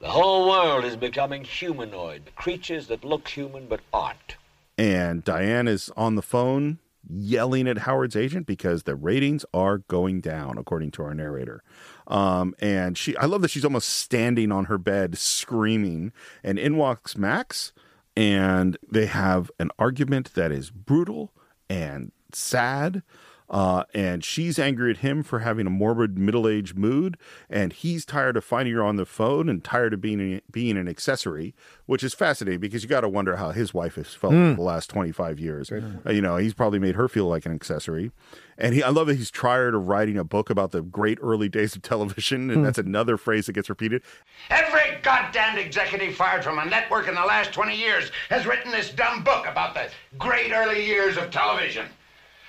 The whole world is becoming humanoid, creatures that look human but aren't. And Diane is on the phone yelling at Howard's agent because the ratings are going down, according to our narrator. Um, and she, I love that she's almost standing on her bed screaming. And in walks Max, and they have an argument that is brutal and sad. Uh, and she's angry at him for having a morbid middle-aged mood, and he's tired of finding her on the phone and tired of being being an accessory, which is fascinating because you got to wonder how his wife has felt Mm. the last twenty-five years. Uh, you know, he's probably made her feel like an accessory, and he I love that he's tired of writing a book about the great early days of television, and Hmm. that's another phrase that gets repeated. Every goddamn executive fired from a network in the last 20 years has written this dumb book about the great early years of television.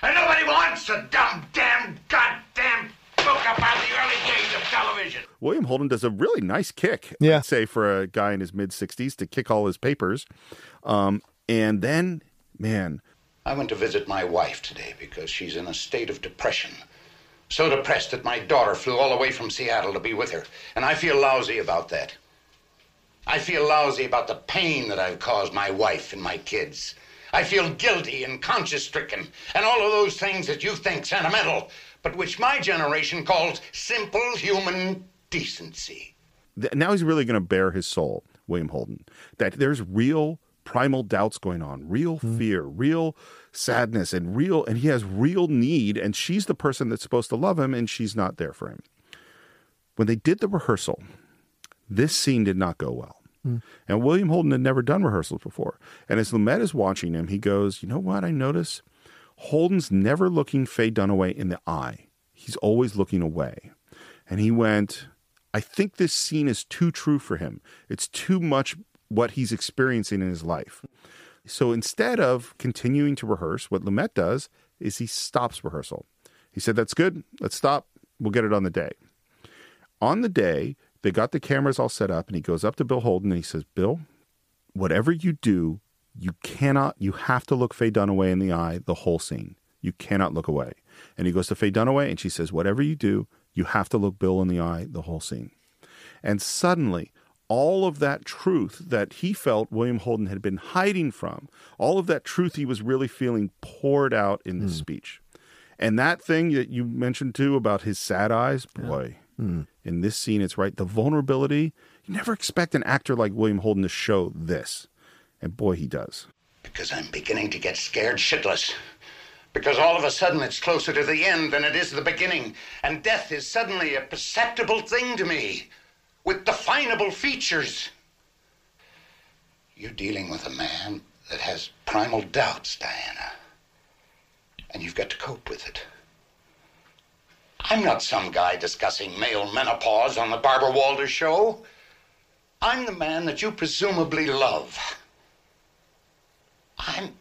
And nobody wants a dumb, damn, goddamn book about the early days of television. William Holden does a really nice kick, Yeah. I'd say, for a guy in his mid 60s to kick all his papers. Um, and then, man, I went to visit my wife today because she's in a state of depression. So depressed that my daughter flew all the way from Seattle to be with her. And I feel lousy about that. I feel lousy about the pain that I've caused my wife and my kids. I feel guilty and conscience stricken and all of those things that you think sentimental, but which my generation calls simple human decency. now he's really going to bare his soul, William Holden, that there's real primal doubts going on, real hmm. fear, real sadness, and real, and he has real need, and she's the person that's supposed to love him, and she's not there for him. When they did the rehearsal, this scene did not go well. Mm. And William Holden had never done rehearsals before. And as Lumet is watching him, he goes, You know what I notice? Holden's never looking Faye Dunaway in the eye. He's always looking away. And he went, I think this scene is too true for him. It's too much what he's experiencing in his life. So instead of continuing to rehearse, what Lumet does is he stops rehearsal. He said, That's good. Let's stop. We'll get it on the day. On the day, they got the cameras all set up, and he goes up to Bill Holden and he says, Bill, whatever you do, you cannot, you have to look Faye Dunaway in the eye the whole scene. You cannot look away. And he goes to Faye Dunaway and she says, Whatever you do, you have to look Bill in the eye the whole scene. And suddenly, all of that truth that he felt William Holden had been hiding from, all of that truth he was really feeling poured out in this hmm. speech. And that thing that you mentioned too about his sad eyes, boy, in this scene, it's right. The vulnerability, you never expect an actor like William Holden to show this. And boy, he does. Because I'm beginning to get scared shitless. Because all of a sudden it's closer to the end than it is the beginning. And death is suddenly a perceptible thing to me, with definable features. You're dealing with a man that has primal doubts, Diana. And you've got to cope with it. I'm not some guy discussing male menopause on the Barbara Walters show. I'm the man that you presumably love. I'm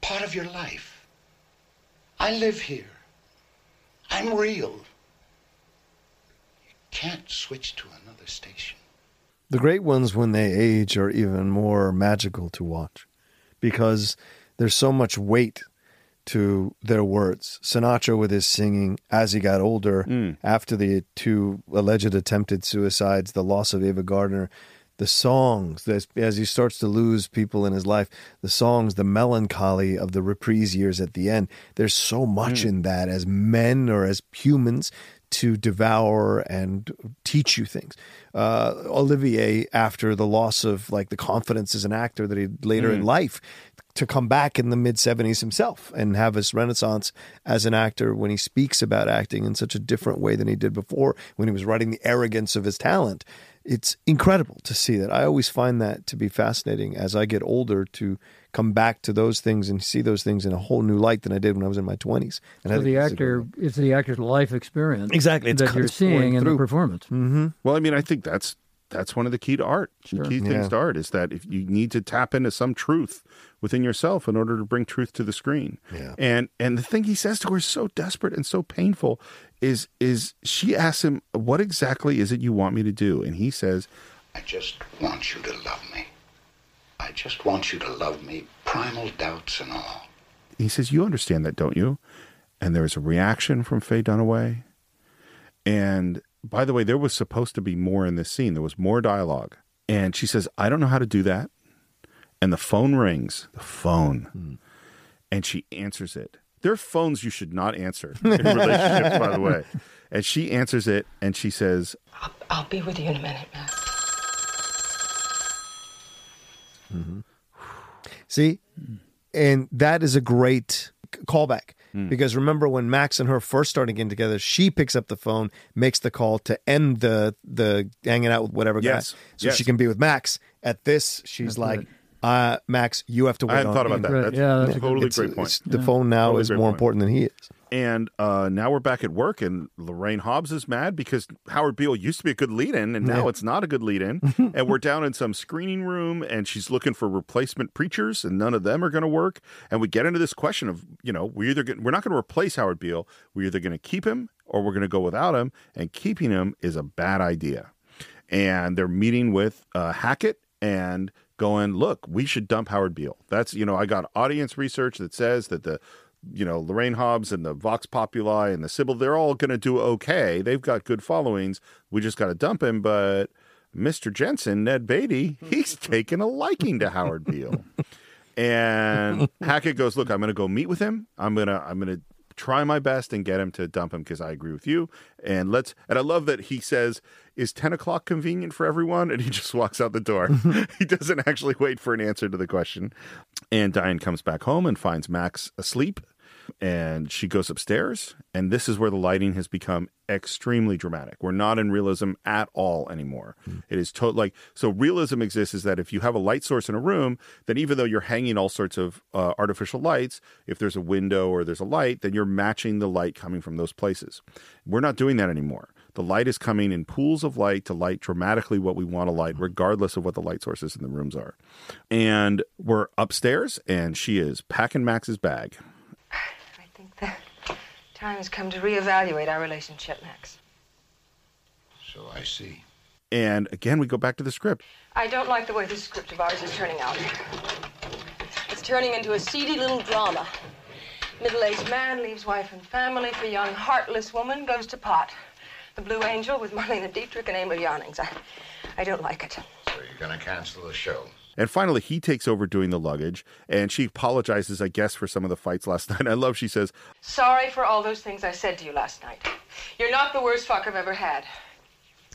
part of your life. I live here. I'm real. You can't switch to another station. The great ones, when they age, are even more magical to watch because there's so much weight to their words. Sinatra, with his singing as he got older, after the two alleged attempted suicides, the loss of Ava Gardner, the songs, as, as he starts to lose people in his life, the songs, the melancholy of the reprise years at the end. There's so much Hmm. in that as men or as humans to devour and teach you things. Uh, Olivier, after the loss of like the confidence as an actor that he later in Mm. life, to come back in the mid 70s himself and have his renaissance as an actor when he speaks about acting in such a different way than he did before when he was writing the arrogance of his talent. It's incredible to see that. I always find that to be fascinating as I get older to come back to those things and see those things in a whole new light than I did when I was in my 20s. And So the it's actor, it's the actor's life experience Exactly, it's that cut- you're it's seeing in through. the performance. Mm-hmm. Well, I mean, I think that's that's one of the key to art. The key things Yeah. to art is that if you need to tap into some truth within yourself in order to bring truth to the screen. Yeah. And and the thing he says to her is so desperate and so painful is is she asks him, "What exactly is it you want me to do?" And he says, I just want you to love me. I just want you to love me, primal doubts and all. he says, "You understand that, don't you?" And there was a reaction from Faye Dunaway. And by the way, there was supposed to be more in this scene. There was more dialogue. And she says, "I don't know how to do that." And the phone rings. The phone. And she answers it. There are phones you should not answer in relationships, by the way. [laughs] And she answers it and she says, I'll be with you in a minute, Matt. See? And that is a great callback. Hmm. Because remember when Max and her first started getting together, she picks up the phone, makes the call to end the the hanging out with whatever Yes, guy, so yes. she can be with Max. At this, she's That's like, right. Uh, "Max, you have to wait. I wait." hadn't on thought about that. Right, That's, yeah, that's a a totally It's- great point. The phone now Totally is more point. important than he is. And uh, now we're back at work, and Lorraine Hobbs is mad because Howard Beale used to be a good lead in, and now Yeah. it's not a good lead in. [laughs] and we're down in some screening room, and she's looking for replacement preachers, and none of them are going to work. And we get into this question of, you know, we're either gonna, we're not going to replace Howard Beale, we're either going to keep him or we're going to go without him, and keeping him is a bad idea. And they're meeting with uh, Hackett and going, look, we should dump Howard Beale. That's, you know, I got audience research that says that the, you know, Lorraine Hobbs and the Vox Populi and the Sybil, they're all going to do okay. They've got good followings. We just got to dump him. But Mr. Jensen, Ned Beatty, [laughs] he's taken a liking to Howard Beale. And Hackett goes, look, I'm going to go meet with him. I'm going to, I'm going to try my best and get him to dump him because I agree with you. And let's, and I love that he says, is 10 o'clock convenient for everyone? And he [laughs] just walks out the door. [laughs] he doesn't actually wait for an answer to the question. And Diane comes back home and finds Max asleep. And she goes upstairs. And this is where the lighting has become extremely dramatic. We're not in realism at all anymore. It is total like so. Realism exists is that if you have a light source in a room, then even though you're hanging all sorts of uh, artificial lights, if there's a window or there's a light, then you're matching the light coming from those places. We're not doing that anymore. The light is coming in pools of light to light dramatically what we want to light, regardless of what the light sources in the rooms are. And we're upstairs, and she is packing Max's bag. [sighs] I think the time has come to reevaluate our relationship, Max. So I see. And again, we go back to the script. I don't like the way this script of ours is turning out. It's turning into a seedy little drama. Middle-aged man leaves wife and family for young, heartless woman goes to pot. The Blue Angel with Marlene Dietrich and Emil Jannings. I, I don't like it. So you're going to cancel the show. And finally, he takes over doing the luggage, and she apologizes, I guess, for some of the fights last [laughs] night. I love, she says, Sorry for all those things I said to you last night. You're not the worst fuck I've ever had.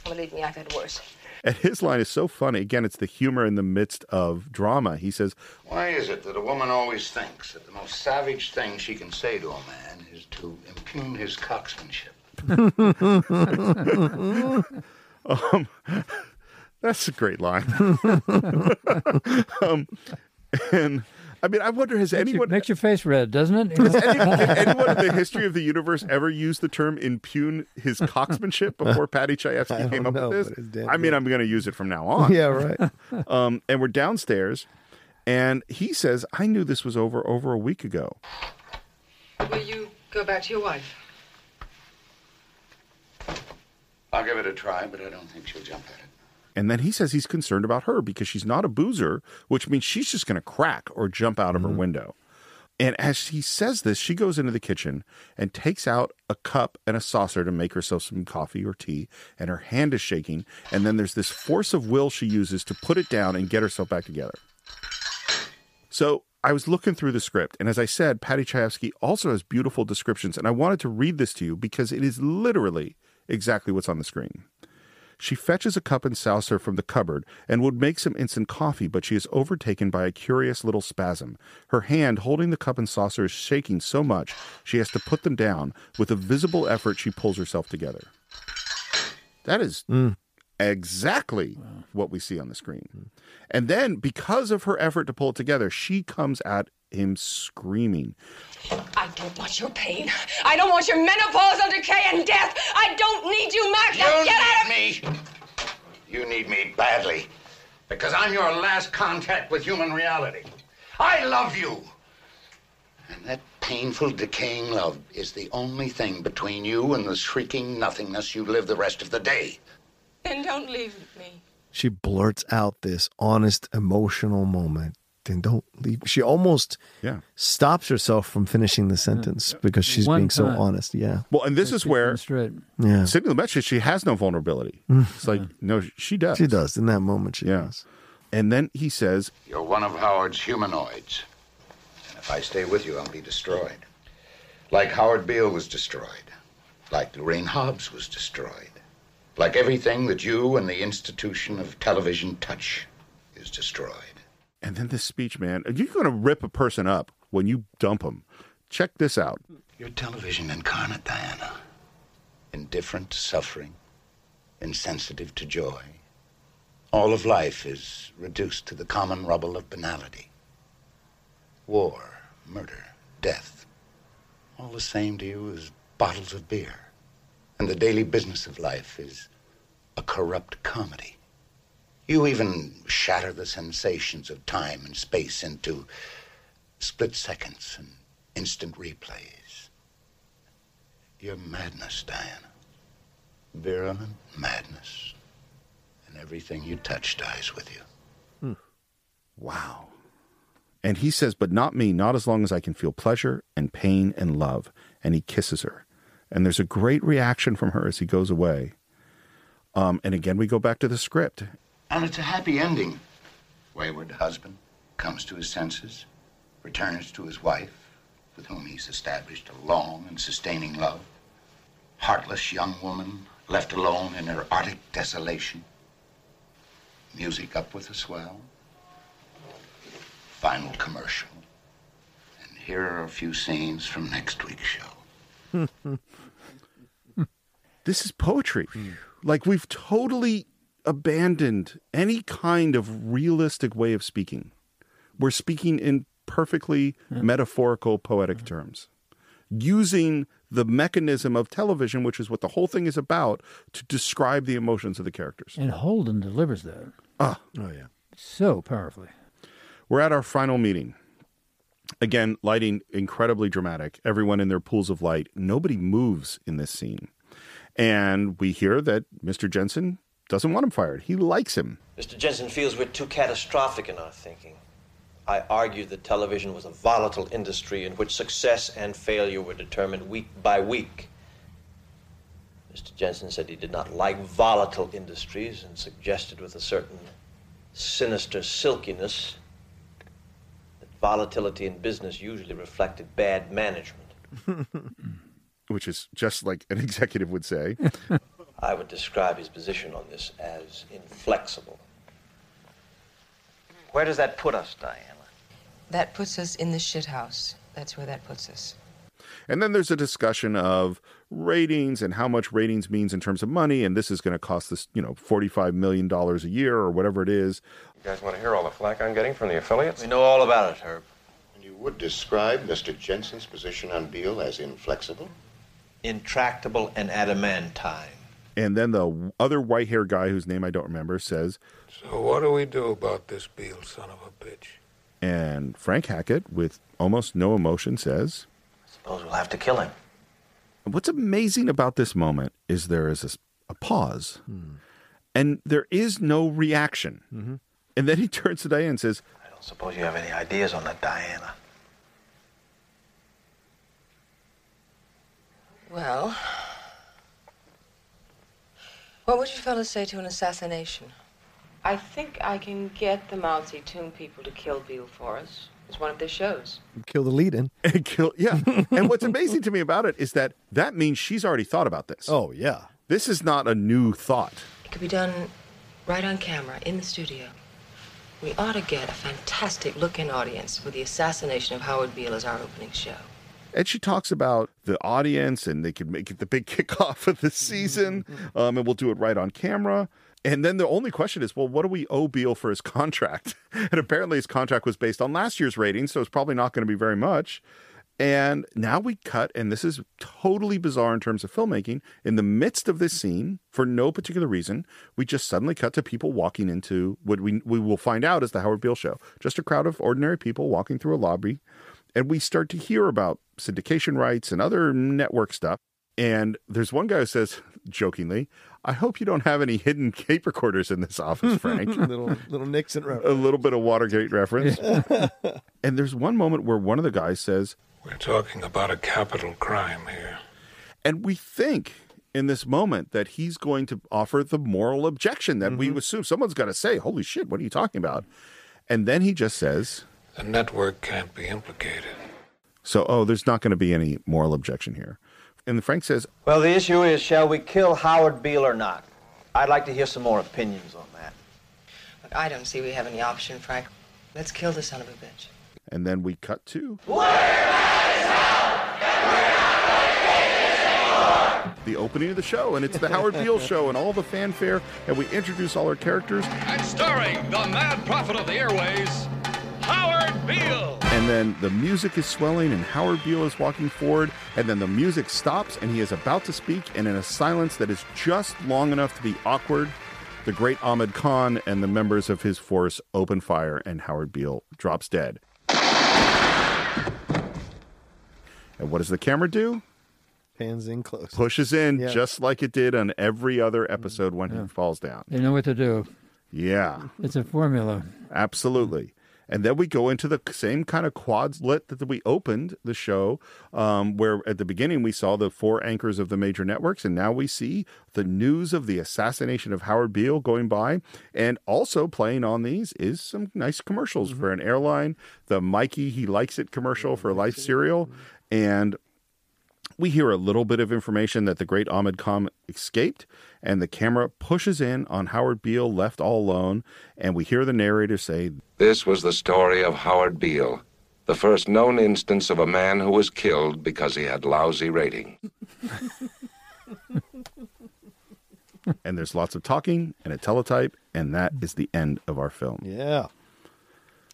Believe me, I've had worse. and his line is so funny. Again, it's the humor in the midst of drama. He says, Why is it that a woman always thinks that the most savage thing she can say to a man is to impugn his cocksmanship? Um, that's a great line. um, and I mean, I wonder, has Makes, anyone. your, makes your face red, doesn't it? Has any, anyone in the history of the universe ever used the term impugn his cocksmanship before Paddy I Chayefsky came up know, with this? it's I mean, good. I'm going to use it from now on. Yeah, right. [laughs] um, and we're downstairs, and he says, I knew this was over over a week ago. Will you go back to your wife? I'll give it a try, but I don't think she'll jump at it. And then he says he's concerned about her because she's not a boozer, which means she's just going to crack or jump out of her mm-hmm. window. And as he says this, she goes into the kitchen and takes out a cup and a saucer to make herself some coffee or tea, and her hand is shaking. And then there's this force of will she uses to put it down and get herself back together. So I was looking through the script, and as I said, Paddy Chayefsky also has beautiful descriptions, and I wanted to read this to you because it is literally exactly what's on the screen. She fetches a cup and saucer from the cupboard and would make some instant coffee, but she is overtaken by a curious little spasm. Her hand holding the cup and saucer is shaking so much she has to put them down. With a visible effort, she pulls herself together. That is mm. Exactly what we see on the screen. Hmm. And then, because of her effort to pull it together, she comes at him screaming. I don't want your pain. I don't want your menopausal decay and death. I don't need you, Mac. Now You get out of need me. You need me badly. Because I'm your last contact with human reality. I love you. And that painful, decaying love is the only thing between you and the shrieking nothingness you live the rest of the day. Then don't leave me. She blurts out this honest, emotional moment. Then don't leave. She almost yeah. stops herself from finishing the sentence because she's One being so honest. Yeah. Well, and this is where Yeah. Sidney Lumet she has no vulnerability. Mm. It's like, no, she does. She does. In that moment, she does. And then he says, You're one of Howard's humanoids. And if I stay with you, I'll be destroyed. Like Howard Beale was destroyed. Like Lorraine Hobbs was destroyed. Like everything that you and the institution of television touch is destroyed. and then this speech, man, you're going to rip a person up when you dump them. Check this out. You're television incarnate, Diana. Indifferent to suffering, insensitive to joy. All of life is reduced to the common rubble of banality. War, murder, death. All the same to you as bottles of beer. And the daily business of life is a corrupt comedy. You even shatter the sensations of time and space into split seconds and instant replays. You're madness, Diana. Virulent madness. And everything you touch dies with you. Hmm. Wow. And he says, but not me, not as long as I can feel pleasure and pain and love. And he kisses her. And there's a great reaction from her as he goes away. Um, and again, we go back to the script. And it's a happy ending. Wayward husband comes to his senses, returns to his wife, with whom he's established a long and sustaining love. Heartless young woman left alone in her arctic desolation. Music up with a swell. Final commercial. And here are a few scenes from next week's show. [laughs] This is poetry. Like we've totally abandoned any kind of realistic way of speaking. We're speaking in perfectly metaphorical, poetic terms, using the mechanism of television, which is what the whole thing is about, to describe the emotions of the characters. And Holden delivers that Ah, oh yeah, so powerfully. We're at our final meeting. Again, lighting incredibly dramatic. Everyone in their pools of light. Nobody moves in this scene. And we hear that Mr. Jensen doesn't want him fired. He likes him. Mr. Jensen feels we're too catastrophic in our thinking. I argued that television was a volatile industry in which success and failure were determined week by week. Mr. Jensen said he did not like volatile industries and suggested with a certain sinister silkiness volatility in business usually reflected bad management. [laughs] Which is just like an executive would say. [laughs] I would describe his position on this as inflexible. Where does that put us, Diana? That puts us in the shithouse. That's where that puts us. And then there's a discussion of ratings and how much ratings means in terms of money. And this is going to cost us, you know, $45 million a year or whatever it is. You guys want to hear all the flack I'm getting from the affiliates? We know all about it, Herb. And you would describe Mr. Jensen's position on Beale as inflexible? Intractable and adamantine. And then the other white haired guy whose name I don't remember says, So what do we do about this Beale son of a bitch? and Frank Hackett, with almost no emotion, says, I Suppose we'll have to kill him. What's amazing about this moment is there is a pause hmm. and there is no reaction. Mm-hmm. And then he [laughs] turns to Diane and says, I don't suppose you have any ideas on the Diana. Well, what would you fellas say to an assassination? I think I can get the Mao Tse-Tung people to kill Beale for us. It's one of their shows. Kill the lead in. [laughs] And kill, yeah. and what's amazing to me about it is that that means she's already thought about this. Oh, yeah. This is not a new thought. It could be done right on camera in the studio. We ought to get a fantastic look-in audience for the assassination of Howard Beale as our opening show. And she talks about the audience and they could make it the big [laughs] kickoff of the season. Um, and we'll do it right on camera. And then the only question is, well, what do we owe Beale for his [laughs] contract? And apparently his contract was based on last year's ratings, so it's probably not going to be very much. And now we cut, and this is totally bizarre in terms of filmmaking. In the midst of this scene, for no particular reason, we just suddenly cut to people walking into what we we will find out is the Howard Beale show. Just a crowd of ordinary people walking through a lobby, and we start to hear about syndication rights and other network stuff. And there's one guy who says jokingly, "I hope you don't have any hidden tape recorders in this office, Frank." [laughs] little little Nixon reference. a little bit of Watergate reference. [laughs] and there's one moment where one of the guys says, We're talking about a capital crime here. and we think in this moment that he's going to offer the moral objection that we mm-hmm. assume someone's got to say, "Holy shit, what are you talking about?" And then he just says, The network can't be implicated. "So, oh, there's not going to be any moral objection here." And Frank says, Well, the issue is shall we kill Howard Beale or not? I'd like to hear some more opinions on that. Look, I don't see we have any option, Frank. Let's kill the son of a bitch. And then we cut to the opening of the show, and it's the Howard Beale [laughs] show, and all the fanfare, and we introduce all our characters. And starring the mad prophet of the airways, Howard Beale. And then the music is swelling, and Howard Beale is walking forward, and then the music stops, and he is about to speak, and in a silence that is just long enough to be awkward, the great Ahmed Khan and the members of his force open fire, and Howard Beale drops dead. And what does the camera do? Pans in close. Pushes in Yeah. just like it did on every other episode when he falls down. They know what to do. Yeah. It's a formula. Absolutely. And then we go into the same kind of quadlet that we opened the show, um, where at the beginning we saw the four anchors of the major networks, and now we see the news of the assassination of Howard Beale going by. And also playing on these is some nice commercials for an airline, the Mikey He Likes It commercial for Life Cereal. And we hear a little bit of information that the great Ahmed Khan escaped, and the camera pushes in on Howard Beale left all alone, and we hear the narrator say, This was the story of Howard Beale, the first known instance of a man who was killed because he had lousy rating. [laughs] and there's lots of talking and a teletype, and that is the end of our film. Yeah.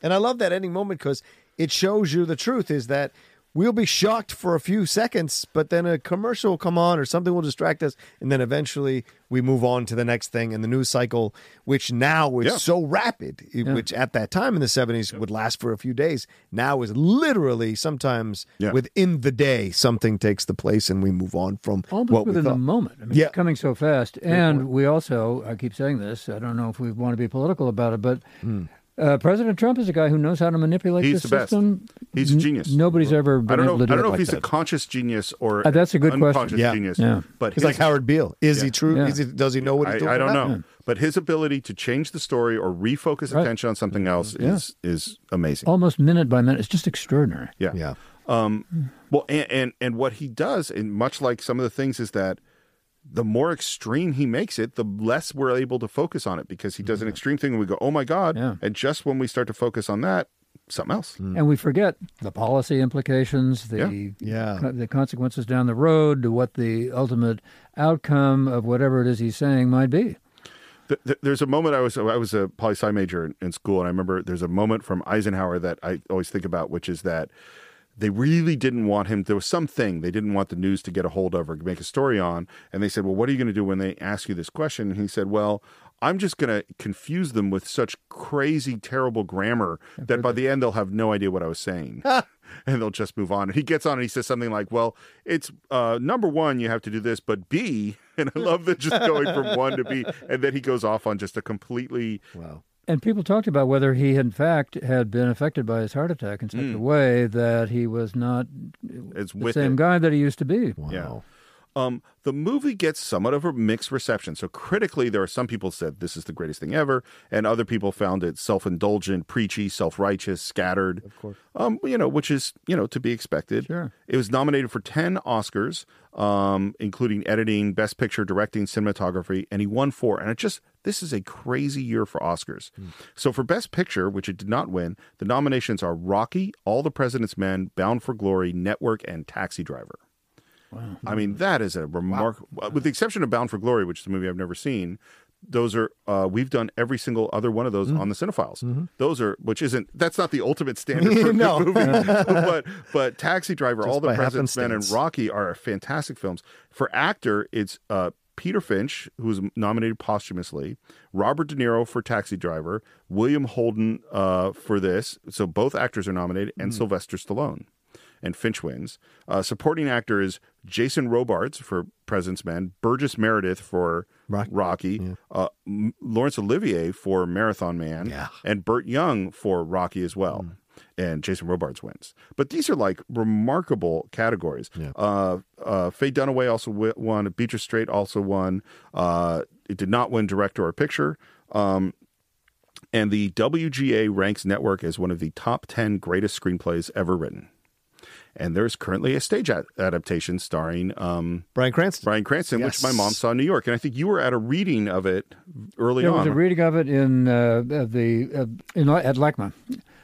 And I love that ending moment because it shows you the truth is that we'll be shocked for a few seconds, but then a commercial will come on or something will distract us. And then eventually we move on to the next thing. And the news cycle, which now is Yeah. so rapid, i- which at that time in the 70s would last for a few days, now is literally sometimes Yeah. within the day, something takes the place and we move on from Almost what we within the moment. I mean, Yeah. it's coming so fast. And we also, I keep saying this, I don't know if we want to be political about it, but hmm. Uh, President Trump is a guy who knows how to manipulate He's the the best. system. He's a genius. Nobody's ever been I don't know. able to do I don't it know like if he's that. a conscious genius or Uh, that's a good question. Yeah. genius. Yeah. But He's his- like Howard Beale. Is Yeah. he true? Yeah. Is he, does he know what he's I, doing? I or don't not? know, but his ability to change the story or refocus Right. attention on something else Yeah. is is amazing. Almost minute by minute. It's just extraordinary. Yeah. Yeah. Um, well, and, and and what he does, and much like some of the things, is that the more extreme he makes it, the less we're able to focus on it because he does an mm-hmm. extreme thing and we go, "Oh my god!" Yeah. And just when we start to focus on that, something else. Mm. And we forget the policy implications, the Yeah. co- the consequences down the road, to what the ultimate outcome of whatever it is he's saying might be. Th- th- There's a moment I was I was a poli sci major in, in school, and I remember there's a moment from Eisenhower that I always think about, which is that they really didn't want him. There was something they didn't want the news to get a hold of or make a story on, and they said, "Well, what are you going to do when they ask you this question?" And he said, "Well." I'm just going to confuse them with such crazy, terrible grammar that by the end they'll have no idea what I was saying. [laughs] and they'll just move on. And he gets on and he says something like, Well, it's uh, number one, you have to do this, but B, [laughs] and I love that just going from one to B. And then he goes off on just a completely. Wow. And people talked about whether he, in fact, had been affected by his heart attack in such a hmm. way that he was not It's the same it. guy that he used to be. Yeah. Um, the movie gets somewhat of a mixed reception. So critically, there are some people said this is the greatest thing ever, and other people found it self-indulgent, preachy, self-righteous, scattered. Of course, um, you know, which is you know to be expected. Sure. It was nominated for ten Oscars, um, including editing, best picture, directing, cinematography, and he won four. And it just this is a crazy year for Oscars. So for best picture, which it did not win, the nominations are Rocky, All the President's Men, Bound for Glory, Network, and Taxi Driver. Wow. I mean, that is a remarkable, with the exception of Bound for Glory, which is a movie I've never seen. Those are uh, we've done every single other one of those Mm-hmm. on the Cine-Files. Those are which isn't that's not the ultimate standard [laughs] for a No. movie, [laughs] but but Taxi Driver, Just All the President's Men, and. Rocky are fantastic films. For actor, it's uh, Peter Finch, who was nominated posthumously, Robert De Niro for Taxi Driver, William Holden uh, for this. So both actors are nominated, and Mm. Sylvester Stallone. And Finch wins. Uh, supporting actor is Jason Robards for President's Men, Burgess Meredith for Rocky, uh, M- Laurence Olivier for Marathon Man, and Burt Young for Rocky as well. And Jason Robards wins. But these are like remarkable categories. Uh, uh, Faye Dunaway also won. Beatrice Straight also won. Uh, it did not win director or picture. Um, and the WGA ranks Network as one of the top 10 greatest screenplays ever written. And there's currently a stage ad- adaptation starring um, Bryan Cranston. Bryan Cranston, which my mom saw in New York. And I think you were at a reading of it early There on. was a reading of it in uh, at the uh, in at LACMA,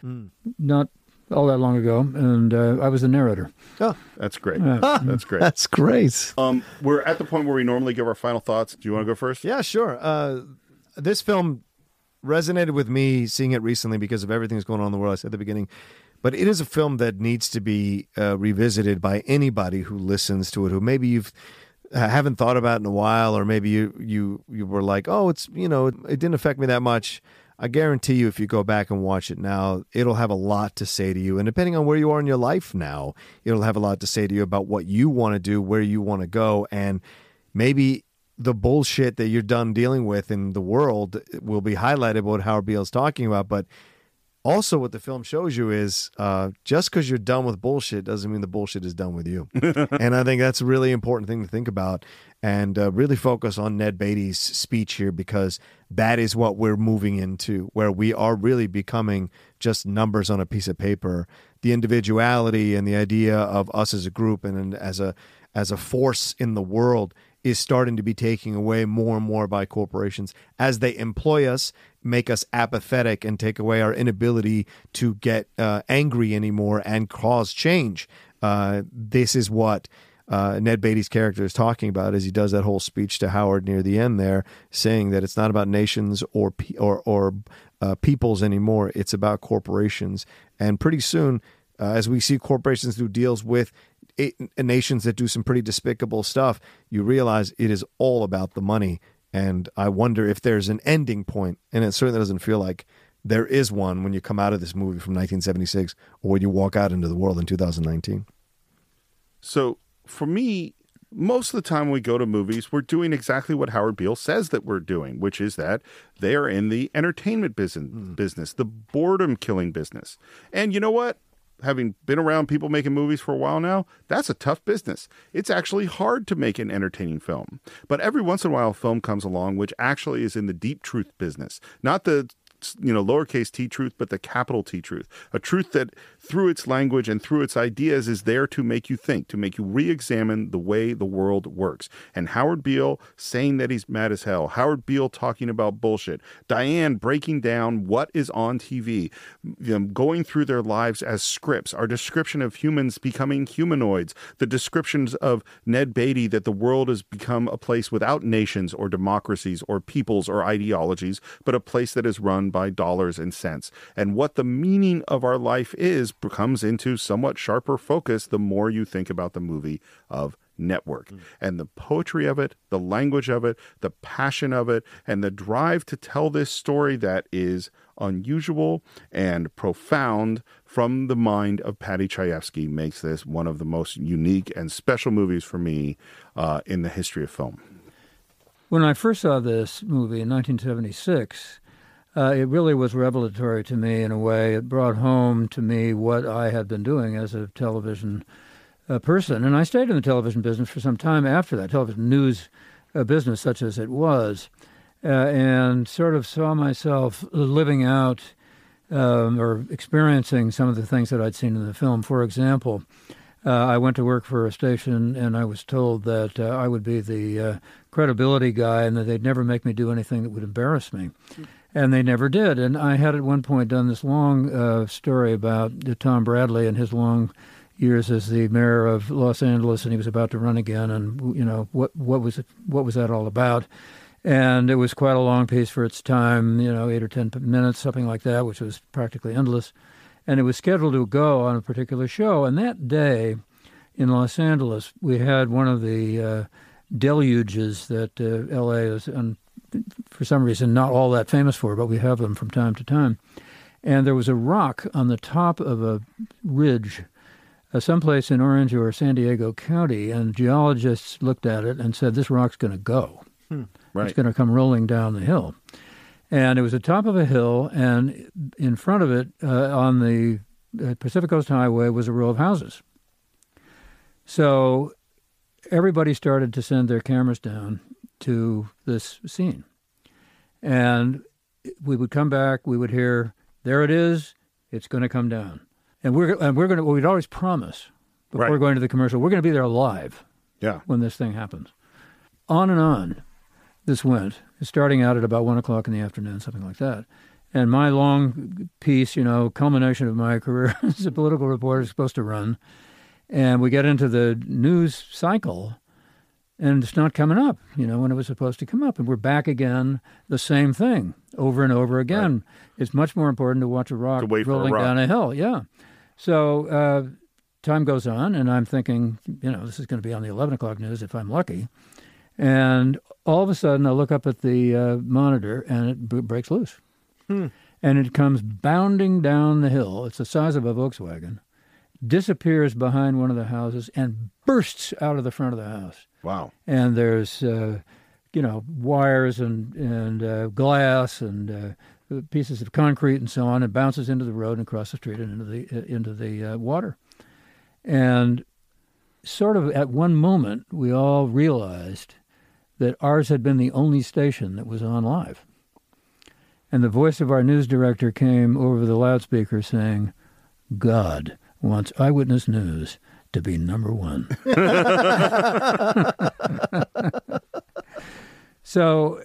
Hmm. not all that long ago, and uh, I was the narrator. Oh, That's great. Yeah. That's great. [laughs] That's great. Um, we're at the point where we normally give our final thoughts. Do you want to go first? Yeah, sure. Uh, this film resonated with me seeing it recently because of everything that's going on in the world. I said at the beginning, but it is a film that needs to be uh, revisited by anybody who listens to it, who maybe you've uh, haven't thought about in a while, or maybe you you you were like, oh, it's you know, it, it didn't affect me that much. I guarantee you, if you go back and watch it now, it'll have a lot to say to you. And depending on where you are in your life now, it'll have a lot to say to you about what you want to do, where you want to go, and maybe the bullshit that you're done dealing with in the world will be highlighted what Howard Beale's talking about. But also, what the film shows you is uh, just because you're done with bullshit doesn't mean the bullshit is done with you. [laughs] and I think that's a really important thing to think about and uh, really focus on Ned Beatty's speech here because that is what we're moving into, where we are really becoming just numbers on a piece of paper. The individuality and the idea of us as a group and, and as a as a force in the world is starting to be taken away more and more by corporations as they employ us, make us apathetic, and take away our inability to get uh, angry anymore and cause change. Uh, this is what uh, Ned Beatty's character is talking about as he does that whole speech to Howard near the end there, saying that it's not about nations or or or uh, peoples anymore. It's about corporations, and pretty soon, uh, as we see corporations do deals with it, nations that do some pretty despicable stuff, you realize it is all about the money. And I wonder if there's an ending point, and it certainly doesn't feel like there is one when you come out of this movie from 1976 or when you walk out into the world in 2019. So for me, most of the time when we go to movies, we're doing exactly what Howard Beale says that we're doing, which is that they are in the entertainment business, hmm. business, the boredom killing business. And you know what? Having been around people making movies for a while now, that's a tough business. It's actually hard to make an entertaining film. But every once in a while, a film comes along which actually is in the deep truth business, not the you know lowercase t truth but the capital t truth. A truth that through its language and through its ideas is there to make you think to make you re-examine the way the world works. And howard beale saying that he's mad as hell. Howard beale talking about bullshit. Diane breaking down what is on tv going through their lives as scripts. Our description of humans becoming humanoids. The descriptions of ned beatty that the world has become a place without nations or democracies or peoples or ideologies but a place that is run by dollars and cents. And what the meaning of our life is comes into somewhat sharper focus the more you think about the movie of Network. And the poetry of it, the language of it, the passion of it, and the drive to tell this story that is unusual and profound from the mind of Paddy Chayefsky makes this one of the most unique and special movies for me uh, in the history of film. When I first saw this movie in 1976, uh, it really was revelatory to me in a way. It brought home to me what I had been doing as a television uh, person. And I stayed in the television business for some time after that, television news uh, business, such as it was, uh, and sort of saw myself living out um, or experiencing some of the things that I'd seen in the film. For example, uh, I went to work for a station and I was told that uh, I would be the credibility guy and that they'd never make me do anything that would embarrass me. And they never did. And I had at one point done this long uh, story about Tom Bradley and his long years as the mayor of Los Angeles, and he was about to run again. And you know what what was it, what was that all about? And it was quite a long piece for its time, you know, eight or ten minutes, something like that, which was practically endless. And it was scheduled to go on a particular show. And that day in Los Angeles, we had one of the uh, deluges that uh, LA is, um, for some reason, not all that famous for, but we have them from time to time. And there was a rock on the top of a ridge uh, someplace in Orange or San Diego County, and geologists looked at it and said, This rock's going to go. Hmm. Right. It's going to come rolling down the hill. And it was the top of a hill, and in front of it, uh, on the uh, Pacific Coast Highway, was a row of houses. So everybody started to send their cameras down to this scene. And we would come back, we would hear, there it is, it's going to come down. And we're, and we're going to, well, we'd always promise before Right. going to the commercial, we're going to be there live Yeah. when this thing happens. On and on this went, starting out at about one o'clock in the afternoon, something like that. And my long piece, you know, culmination of my [laughs] career as a political reporter is supposed to run. And we get into the news cycle and it's not coming up, you know, when it was supposed to come up. And we're back again, the same thing over and over again. It's much more important to watch a rock for a rolling rock. down a hill. Yeah. So uh, time goes on, and I'm thinking, you know, this is going to be on the 11 o'clock news if I'm lucky. And all of a sudden, I look up at the uh, monitor, and it b- breaks loose. Hmm. And it comes bounding down the hill. It's the size of a Volkswagen, disappears behind one of the houses, and bursts out of the front of the house. Wow. And there's, uh, you know, wires and and uh, glass and uh, pieces of concrete and so on. It bounces into the road and across the street and into the uh, into the uh, water. And sort of at one moment, we all realized that ours had been the only station that was on live. And the voice of our news director came over the loudspeaker saying, God wants Eyewitness News to be number one. [laughs] so,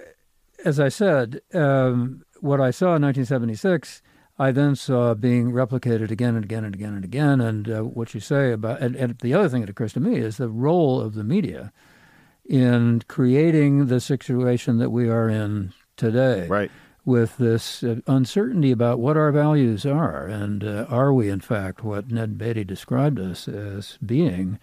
as I said, um, what I saw in 1976, I then saw being replicated again and again and again and again. And uh, what you say about, and, and the other thing that occurs to me is the role of the media in creating the situation that we are in today. Right. With this uh, uncertainty about what our values are, and uh, are we, in fact, what Ned Beatty described us as being?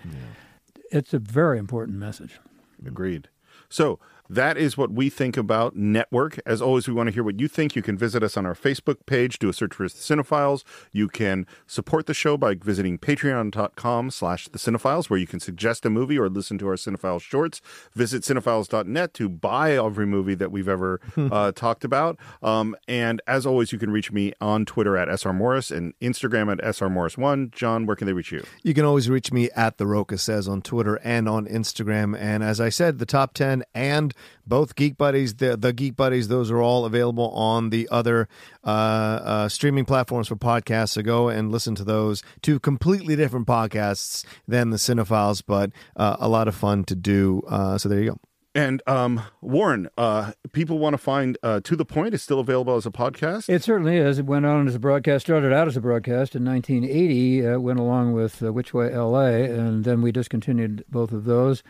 It's a very important message. Agreed. So that is what we think about Network. As always, we want to hear what you think. You can visit us on our Facebook page, do a search for The Cine-Files. You can support the show by visiting patreon.com slash The Cine-Files, where you can suggest a movie or listen to our Cine-Files shorts. Visit cine-files.net to buy every movie that we've ever [laughs] uh, talked about. Um, and as always, you can reach me on Twitter at SR Morris and Instagram at SR Morris1. John, where can they reach you? You can always reach me at The Rocha Says on Twitter and on Instagram. And as I said, the top 10 and both Geek Buddies, the, the Geek Buddies, those are all available on the other uh, uh, streaming platforms for podcasts. So go and listen to those. Two completely different podcasts than the Cine-Files, but uh, a lot of fun to do. Uh, so there you go. And um, Warren, uh, people want to find uh, To the Point is still available as a podcast. It certainly is. It went on as a broadcast, started out as a broadcast in 1980, uh, went along with uh, Which Way LA, and then we discontinued both of those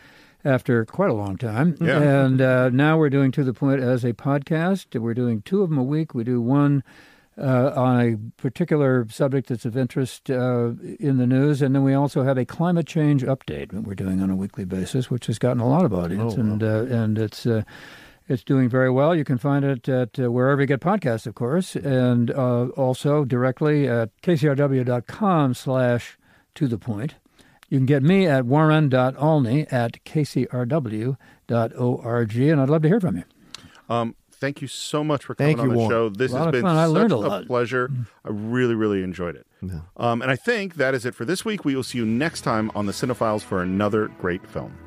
after quite a long time. Yeah. And uh, now we're doing To the Point as a podcast. We're doing two of them a week. We do one uh, on a particular subject that's of interest uh, in the news, and then we also have a climate change update that we're doing on a weekly basis, which has gotten a lot of audience, Oh, wow. and uh, and it's. Uh, it's doing very well. You can find it at uh, wherever you get podcasts, of course, and uh, also directly at kcrw.com slash to the point. You can get me at warren.olney at kcrw.org, and I'd love to hear from you. Um, thank you so much for Thank coming on you, the Warren. show. This has been fun. I such learned a a, pleasure. I really, really enjoyed it. Um, and I think that is it for this week. We will see you next time on the Cine-Files for another great film.